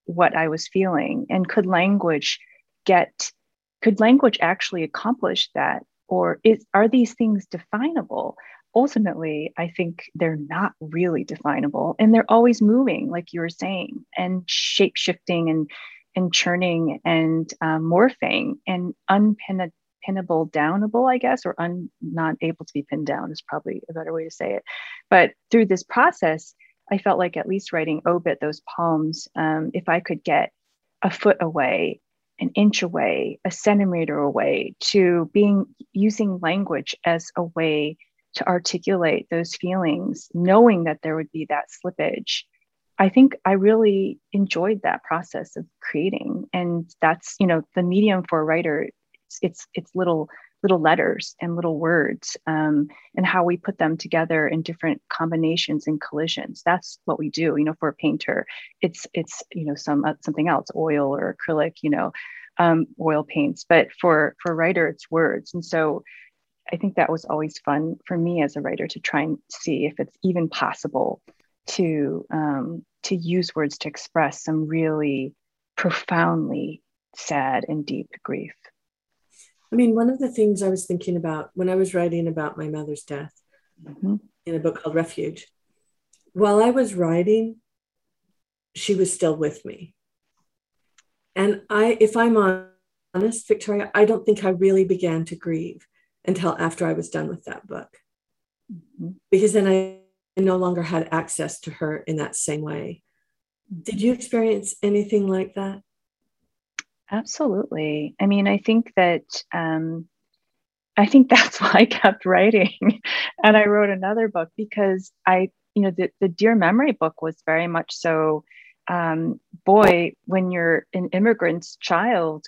what I was feeling? And could language get, could language actually accomplish that? Or is, are these things definable? Ultimately, I think they're not really definable and they're always moving, like you were saying, and shape shifting and and churning and um, morphing and unpenetrated pinnable downable, I guess, or un, not able to be pinned down is probably a better way to say it. But through this process, I felt like at least writing obit, those poems, um, if I could get a foot away, an inch away, a centimeter away to being using language as a way to articulate those feelings, knowing that there would be that slippage. I think I really enjoyed that process of creating. And that's, you know, the medium for a writer it's it's it's little little letters and little words um, and how we put them together in different combinations and collisions. That's what we do you know for a painter. It's it's you know some uh, something else oil or acrylic you know um, oil paints. But for for a writer it's words. And so i think that was always fun for me as a writer to try and see if it's even possible to um, to use words to express some really profoundly sad and deep grief I mean, one of the things I was thinking about when I was writing about my mother's death mm-hmm. in a book called Refuge, while I was writing, she was still with me. And I, if I'm honest, Victoria, I don't think I really began to grieve until after I was done with that book. Mm-hmm. Because then I no longer had access to her in that same way. Did you experience anything like that? Absolutely. I mean, I think that um, I think (laughs) that's why I kept writing, and I wrote another book because I, you know, the the Dear Memory book was very much so. Um, boy, when you're an immigrant's child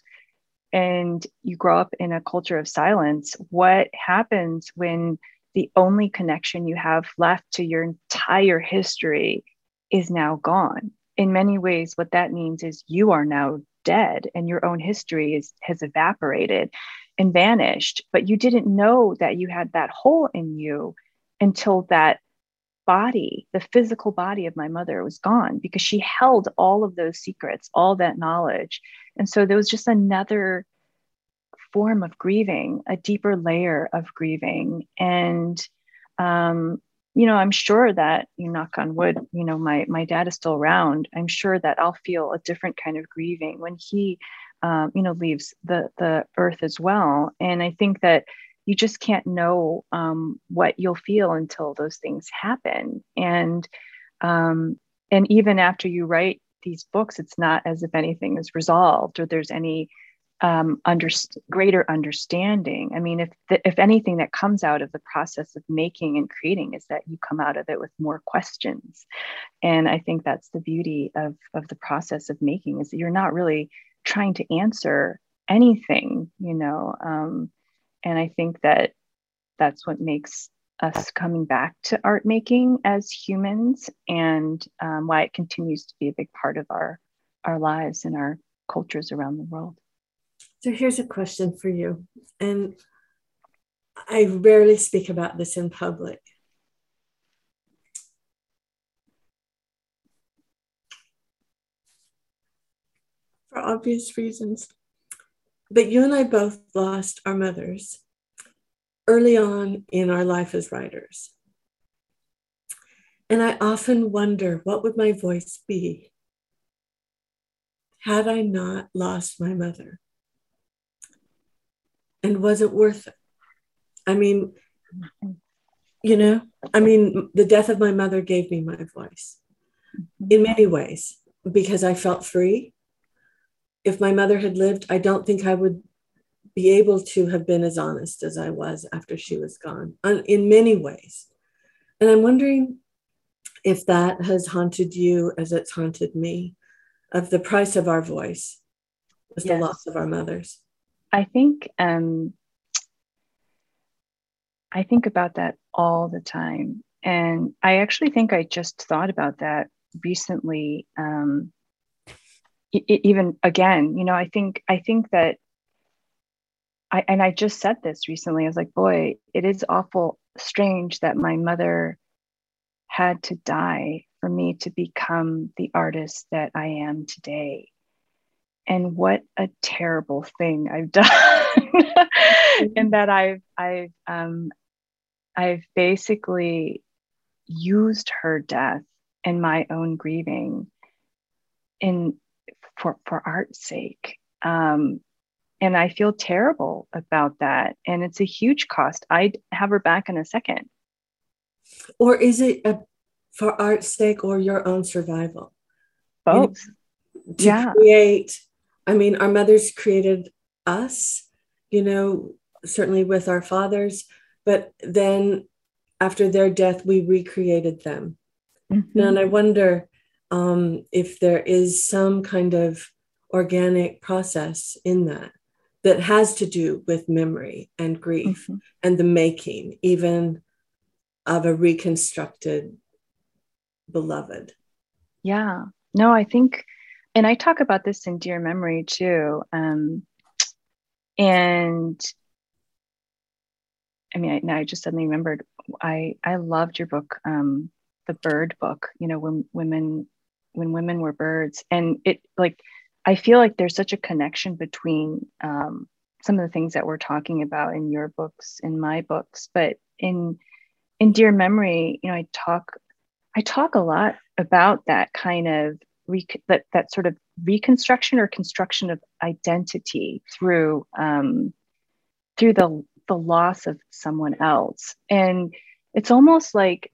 and you grow up in a culture of silence, what happens when the only connection you have left to your entire history is now gone? In many ways, what that means is you are now dead and your own history is, has evaporated and vanished. But you didn't know that you had that hole in you until that body, the physical body of my mother, was gone because she held all of those secrets, all that knowledge. And so there was just another form of grieving, a deeper layer of grieving. And um, you know, I'm sure that you knock on wood, you know, my my dad is still around. I'm sure that I'll feel a different kind of grieving when he um, you know leaves the the earth as well and i think that you just can't know um, what you'll feel until those things happen and um, and even after you write these books it's not as if anything is resolved or there's any um, under, greater understanding. I mean, if the, if anything that comes out of the process of making and creating is that you come out of it with more questions, and I think that's the beauty of of the process of making is that you're not really trying to answer anything, you know. Um, and I think that that's what makes us coming back to art making as humans, and um, why it continues to be a big part of our our lives and our cultures around the world. So here's a question for you. And I rarely speak about this in public. For obvious reasons. But you and I both lost our mothers early on in our life as writers. And I often wonder what would my voice be had I not lost my mother? And was it worth it? I mean, you know, I mean, the death of my mother gave me my voice in mm-hmm. many ways because I felt free. If my mother had lived, I don't think I would be able to have been as honest as I was after she was gone in many ways. And I'm wondering if that has haunted you as it's haunted me of the price of our voice was yes. the loss of our mothers. I think um, I think about that all the time, and I actually think I just thought about that recently. Um, even again, you know, I think I think that I and I just said this recently. I was like, boy, it is awful strange that my mother had to die for me to become the artist that I am today and what a terrible thing I've (laughs) done. and that I've I've um, I've basically used her death and my own grieving in for for art's sake. Um, and I feel terrible about that. And it's a huge cost. I'd have her back in a second. Or is it a, for art's sake or your own survival? Both. You know, to yeah. create I mean, our mothers created us, you know, certainly with our fathers, but then after their death, we recreated them. Mm-hmm. And I wonder um, if there is some kind of organic process in that that has to do with memory and grief mm-hmm. and the making, even of a reconstructed beloved. Yeah. No, I think and I talk about this in Dear Memory too. Um, and I mean, I, now I just suddenly remembered. I I loved your book, um, the bird book. You know, when women when women were birds, and it like I feel like there's such a connection between um, some of the things that we're talking about in your books, in my books, but in in Dear Memory, you know, I talk I talk a lot about that kind of that that sort of reconstruction or construction of identity through um, through the the loss of someone else. And it's almost like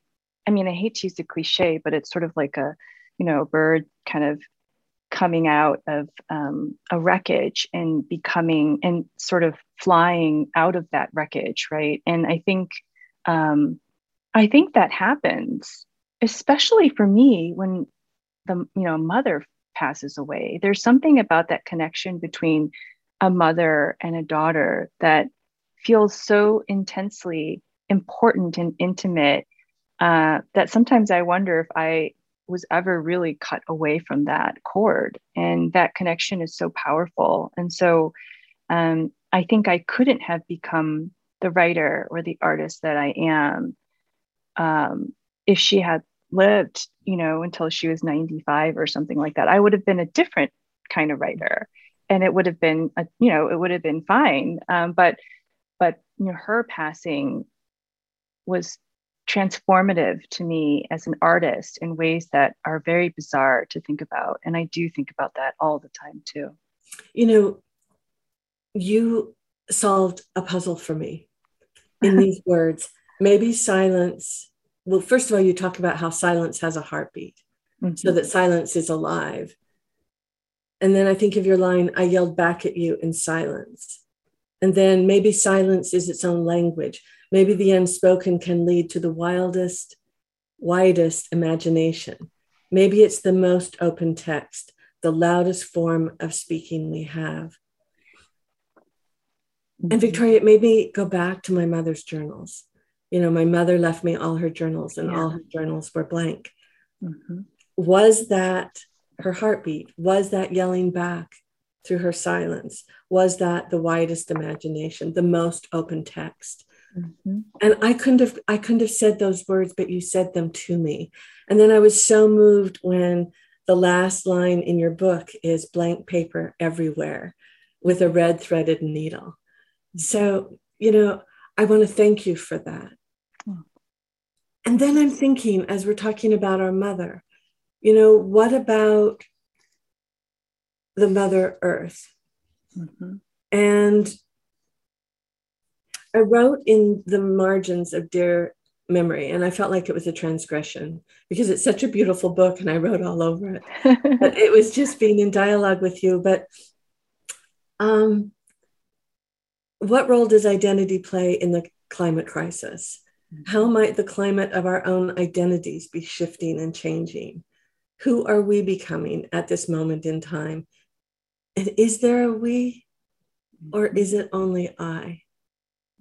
i mean i hate to use the cliche but it's sort of like a you know a bird kind of coming out of um, a wreckage and becoming and sort of flying out of that wreckage right? And i think um, i think that happens especially for me when the you know mother passes away there's something about that connection between a mother and a daughter that feels so intensely important and intimate uh, that sometimes i wonder if i was ever really cut away from that cord and that connection is so powerful. And so um, i think i couldn't have become the writer or the artist that i am um, if she had lived, you know, until she was 95 or something like that, I would have been a different kind of writer and it would have been, a, you know, it would have been fine. Um, but, but, you know, her passing was transformative to me as an artist in ways that are very bizarre to think about. And I do think about that all the time too. you know, you solved a puzzle for me in (laughs) these words. Maybe silence. Well, first of all, you talk about how silence has a heartbeat, mm-hmm. so that silence is alive. And then I think of your line, I yelled back at you in silence. And then maybe silence is its own language. Maybe the unspoken can lead to the wildest, widest imagination. Maybe it's the most open text, the loudest form of speaking we have. And mm-hmm. Victoria, it made me go back to my mother's journals. You know, my mother left me all her journals, and yeah. all her journals were blank. Mm-hmm. Was that her heartbeat? Was that yelling back through her silence? Was that the widest imagination, the most open text? Mm-hmm. And I couldn't have I couldn't have said those words, but you said them to me. And then I was so moved when the last line in your book is blank paper everywhere with a red threaded needle. So, you know, I want to thank you for that. Hmm. And then I'm thinking, as we're talking about our mother, you know, what about the Mother Earth? Mm-hmm. And I wrote in the margins of Dear Memory, and I felt like it was a transgression because it's such a beautiful book and I wrote all over it. (laughs) but it was just being in dialogue with you. But um, what role does identity play in the climate crisis? How mm-hmm. might the climate of our own identities be shifting and changing? Who are we becoming at this moment in time? And is there a we, or is it only I?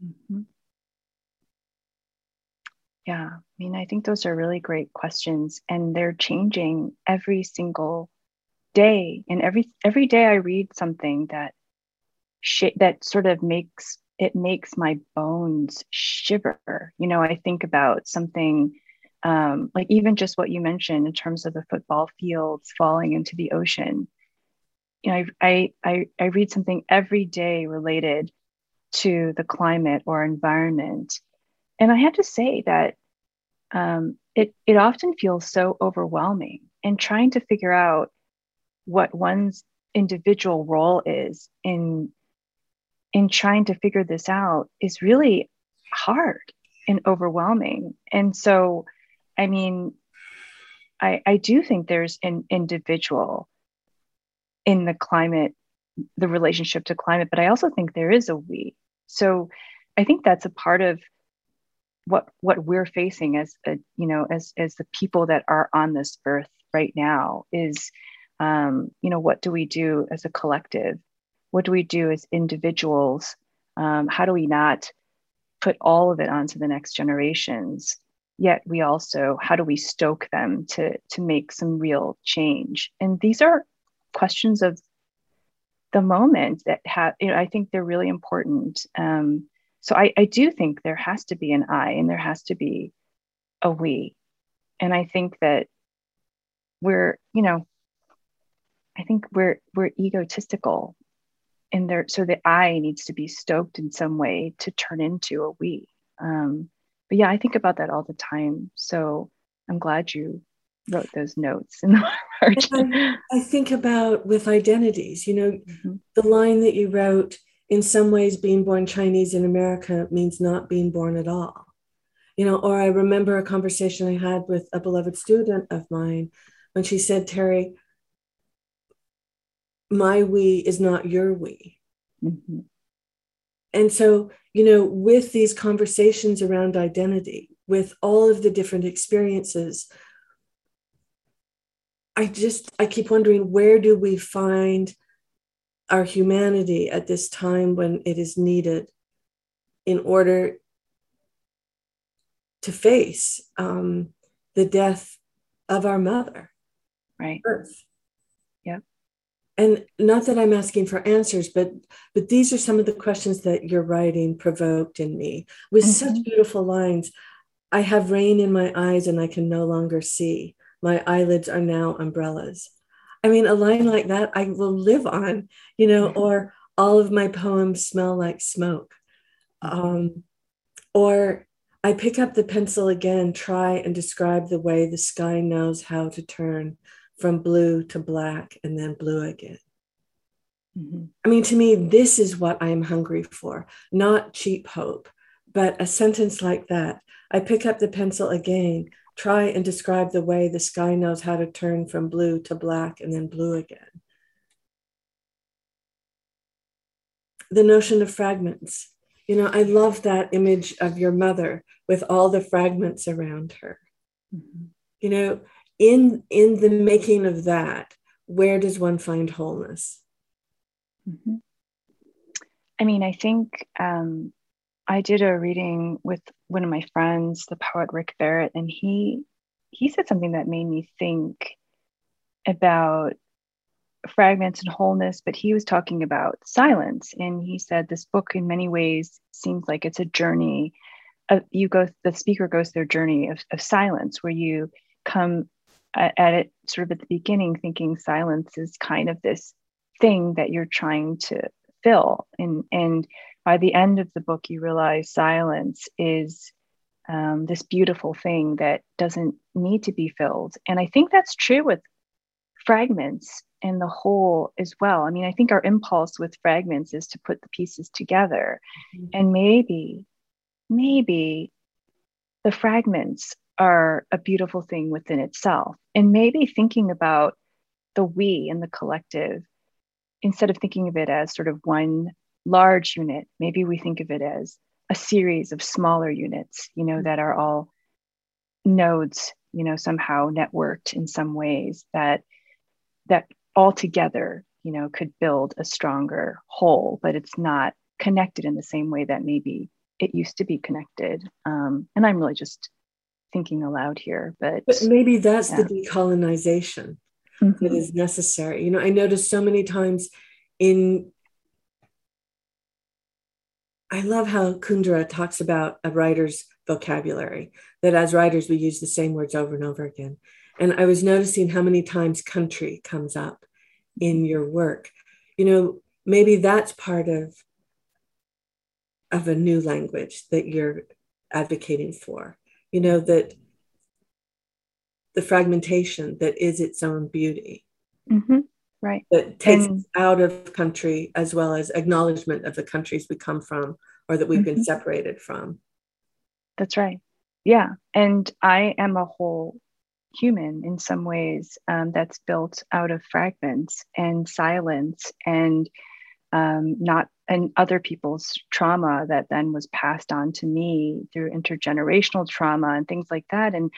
Mm-hmm. Yeah, I mean, I think those are really great questions, and they're changing every single day. And every every day, I read something that sh- that sort of makes it makes my bones shiver. You know, I think about something um, like even just what you mentioned in terms of the football fields falling into the ocean. You know, I I I read something every day related to the climate or environment, and I have to say that um, it it often feels so overwhelming. And trying to figure out what one's individual role is in in trying to figure this out is really hard and overwhelming. And so, I mean, I, I do think there's an individual in the climate, the relationship to climate, but I also think there is a we. So I think that's a part of what what we're facing as a, you know as as the people that are on this earth right now is um, you know what do we do as a collective what do we do as individuals? Um, how do we not put all of it onto the next generations? Yet we also, how do we stoke them to, to make some real change? And these are questions of the moment that have, you know, I think they're really important. Um, so I, I do think there has to be an I and there has to be a we. And I think that we're, you know, I think we're we're egotistical and there so the i needs to be stoked in some way to turn into a we. Um, but yeah i think about that all the time. So i'm glad you wrote those notes in the (laughs) I, I think about with identities you know mm-hmm. the line that you wrote in some ways being born chinese in america means not being born at all. You know or i remember a conversation i had with a beloved student of mine when she said terry my we is not your we. Mm-hmm. And so, you know, with these conversations around identity, with all of the different experiences, I just, I keep wondering where do we find our humanity at this time when it is needed in order to face um, the death of our mother, right? Earth and not that i'm asking for answers but but these are some of the questions that your writing provoked in me. With mm-hmm. such beautiful lines i have rain in my eyes and i can no longer see. My eyelids are now umbrellas. I mean a line like that i will live on you know mm-hmm. or all of my poems smell like smoke. Um, or i pick up the pencil again try and describe the way the sky knows how to turn from blue to black and then blue again. Mm-hmm. I mean, to me, this is what I am hungry for, not cheap hope, but a sentence like that. I pick up the pencil again, try and describe the way the sky knows how to turn from blue to black and then blue again. The notion of fragments. You know, I love that image of your mother with all the fragments around her. Mm-hmm. You know, in in the making of that, where does one find wholeness? Mm-hmm. I mean, I think um, I did a reading with one of my friends, the poet Rick Barot, and he he said something that made me think about fragments and wholeness, but he was talking about silence. And he said this book, in many ways, seems like it's a journey. Of, you go, the speaker goes their journey of, of silence, where you come at, it sort of at the beginning, thinking silence is kind of this thing that you're trying to fill. And, and by the end of the book, you realize silence is um, this beautiful thing that doesn't need to be filled. And I think that's true with fragments and the whole as well. I mean, I think our impulse with fragments is to put the pieces together. Mm-hmm. And maybe, maybe the fragments are a beautiful thing within itself. And maybe thinking about the we and the collective, instead of thinking of it as sort of one large unit, maybe we think of it as a series of smaller units, you know, that are all nodes, you know, somehow networked in some ways that that all together, you know, could build a stronger whole, but it's not connected in the same way that maybe it used to be connected. Um, and I'm really just thinking aloud here, but, but maybe that's yeah. the decolonization mm-hmm. that is necessary. You know, I noticed so many times in I love how Kundera talks about a writer's vocabulary, that as writers, we use the same words over and over again. And I was noticing how many times country comes up in your work. You know, maybe that's part of, of a new language that you're advocating for. You know, that the fragmentation that is its own beauty. Mm-hmm. Right. That takes and, out of country as well as acknowledgement of the countries we come from or that we've mm-hmm. been separated from. That's right. Yeah. And I am a whole human in some ways um, that's built out of fragments and silence and um, not and other people's trauma that then was passed on to me through intergenerational trauma and things like that. And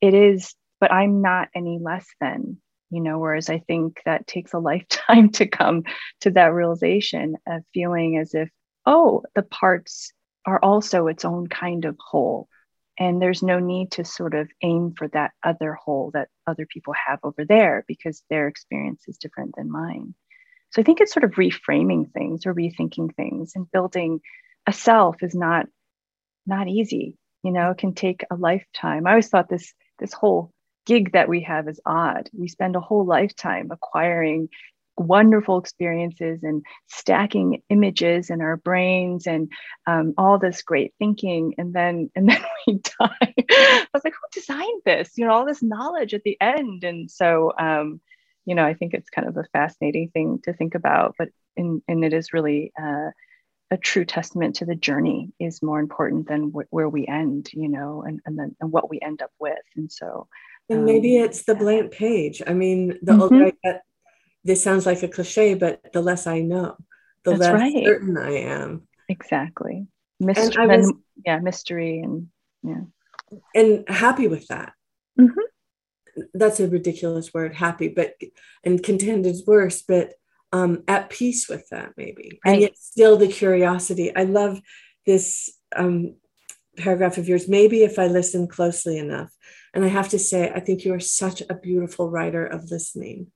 it is but i'm not any less than you know whereas i think that takes a (laughs) lifetime to come to that realization of feeling as if oh the parts are also its own kind of whole. And there's no need to sort of aim for that other whole that other people have over there because their experience is different than mine so i think it's sort of reframing things or rethinking things and building a self is not not easy you know it can take a lifetime. I always thought this this whole gig that we have is odd. We spend a whole lifetime acquiring wonderful experiences and stacking images in our brains and um, all this great thinking and then (laughs) and then we die. I was like who designed this? You know all this knowledge at the end. And so um, you know i think it's kind of a fascinating thing to think about but in, and it is really uh, a true testament to the journey is more important than wh- where we end you know and, and then and what we end up with and so and maybe um, it's the blank page. I mean, the mm-hmm. older I get, this sounds like a cliche, but the less I know, the That's less right. certain I am. Exactly. Mystery, was, yeah, mystery, and yeah, and happy with that. Mm-hmm. That's a ridiculous word, happy, but and content is worse, but um, at peace with that, maybe, right. and yet still the curiosity. I love this um, paragraph of yours. Maybe if I listen closely enough, and I have to say, I think you are such a beautiful writer of listening.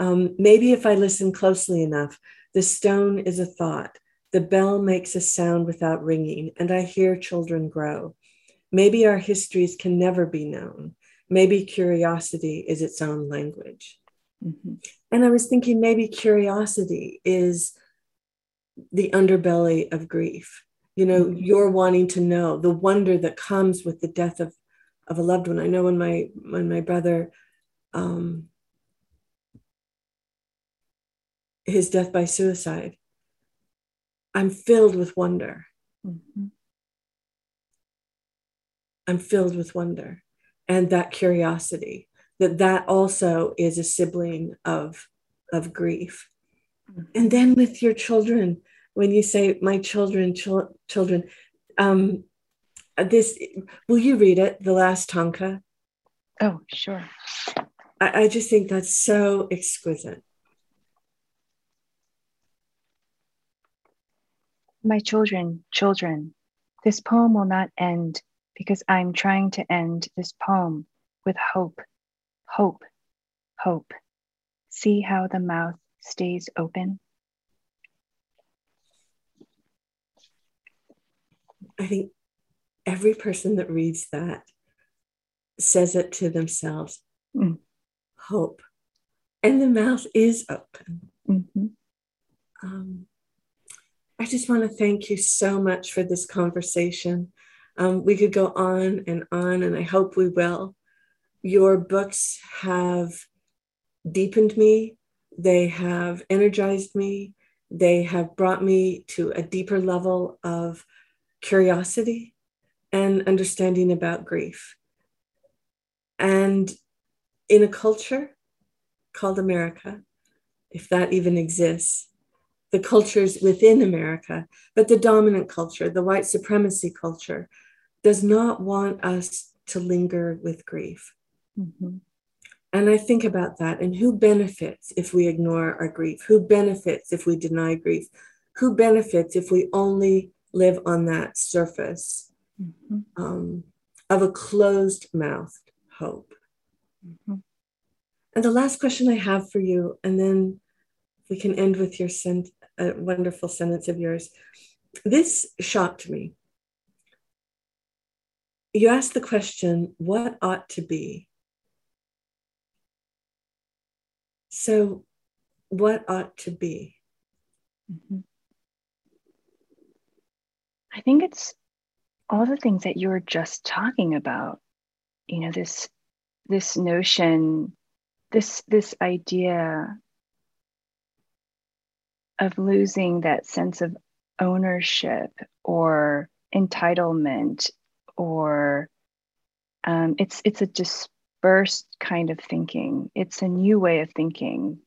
Um, maybe if I listen closely enough, the stone is a thought, the bell makes a sound without ringing, and I hear children grow. Maybe our histories can never be known. Maybe curiosity is its own language. Mm-hmm. And I was thinking maybe curiosity is the underbelly of grief. You know, mm-hmm. you're wanting to know the wonder that comes with the death of of a loved one. I know when my when my brother um, his death by suicide, I'm filled with wonder. Mm-hmm. I'm filled with wonder and that curiosity that that also is a sibling of of grief. And then with your children, when you say my children, ch- children, um, this will you read it? The last tanka. Oh, sure. I, I just think that's so exquisite. My children, children, this poem will not end because I'm trying to end this poem with hope, hope, hope. See how the mouth stays open? I think every person that reads that says it to themselves mm. hope. And the mouth is open. Mm-hmm. Um, I just want to thank you so much for this conversation. Um, we could go on and on, and I hope we will. Your books have deepened me, they have energized me, they have brought me to a deeper level of curiosity and understanding about grief. And in a culture called America, if that even exists, the cultures within America, but the dominant culture, the white supremacy culture, does not want us to linger with grief. Mm-hmm. And I think about that and who benefits if we ignore our grief? Who benefits if we deny grief? Who benefits if we only live on that surface mm-hmm. um, of a closed mouthed hope? Mm-hmm. And the last question I have for you, and then we can end with your sent- a wonderful sentence of yours. This shocked me. You ask the question, what ought to be? So, what ought to be? Mm-hmm. I think it's all the things that you were just talking about. You know, this this notion, this this idea of losing that sense of ownership or entitlement or um, it's it's a dispersed kind of thinking. It's a new way of thinking.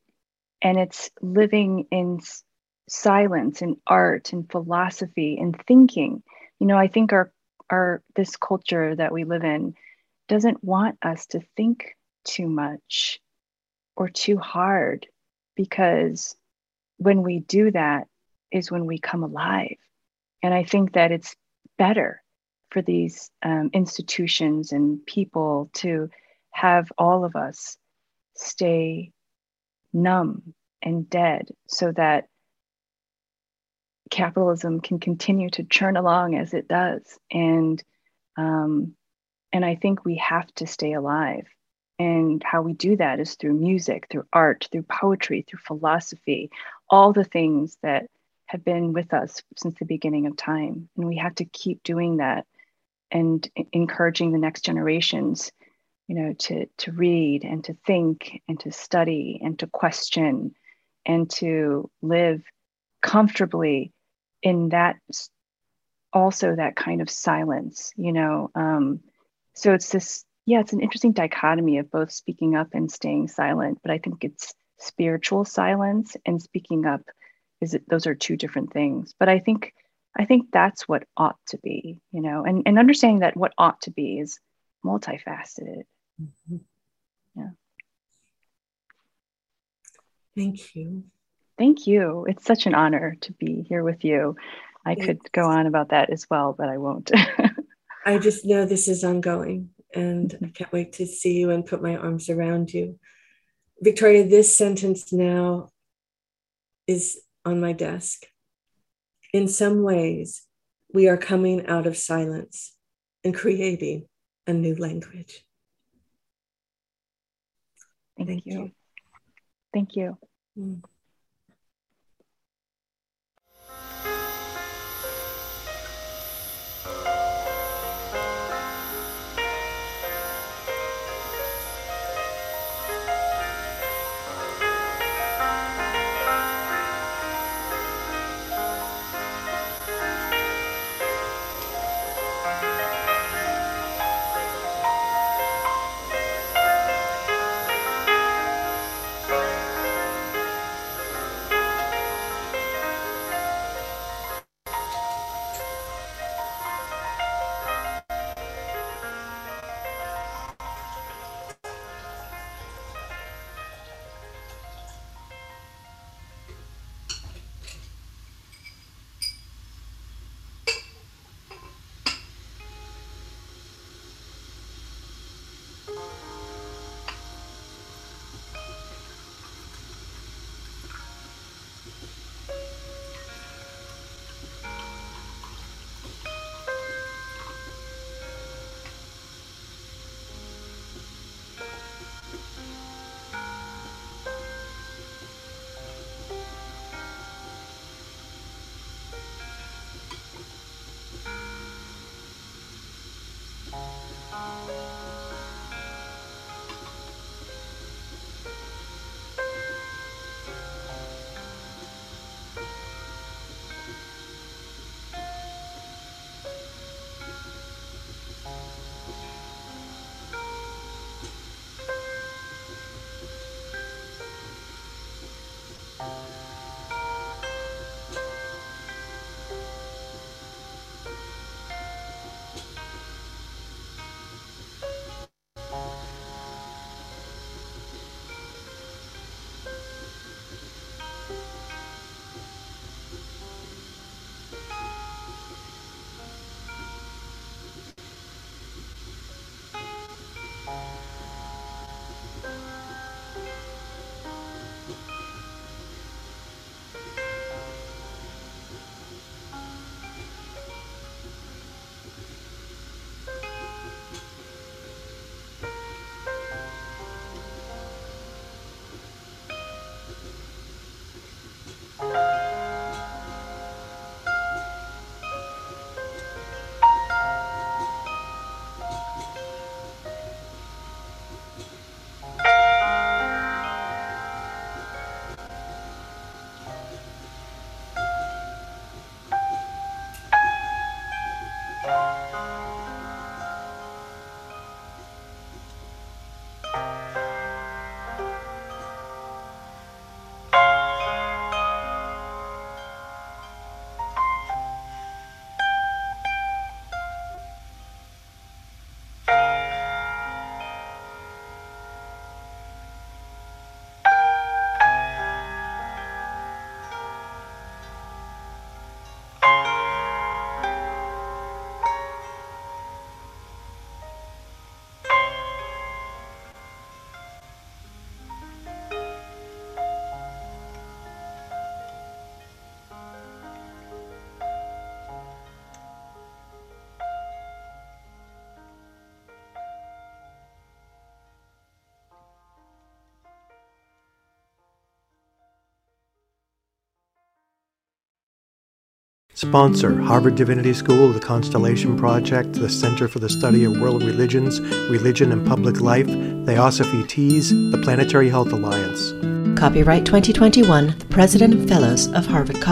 And it's living in s- silence and art and philosophy and thinking. You know i think our our this culture that we live in doesn't want us to think too much or too hard because when we do that is when we come alive. And I think that it's better for these um, institutions and people to have all of us stay numb and dead so that capitalism can continue to churn along as it does. And um, and I think we have to stay alive. And how we do that is through music, through art, through poetry, through philosophy, all the things that have been with us since the beginning of time. And we have to keep doing that and encouraging the next generations, you know, to, to read and to think and to study and to question and to live comfortably in that also that kind of silence, you know. Um, so it's this, yeah, it's an interesting dichotomy of both speaking up and staying silent, but I think it's spiritual silence and speaking up is it those are two different things but i think i think that's what ought to be you know and, and understanding that what ought to be is multifaceted. Mm-hmm. yeah. Thank you. Thank you. It's such an honor to be here with you. I could go on about that as well but i won't. (laughs) I just know this is ongoing and i can't wait to see you and put my arms around you. Victoria, this sentence now is on my desk. In some ways, we are coming out of silence and creating a new language. Thank, Thank you. you. Thank you. Mm. Sponsor Harvard Divinity School, the Constellation Project, the Center for the Study of World Religions, Religion and Public Life, Theosophy Teas, the Planetary Health Alliance. Copyright 2021, the President and Fellows of Harvard College.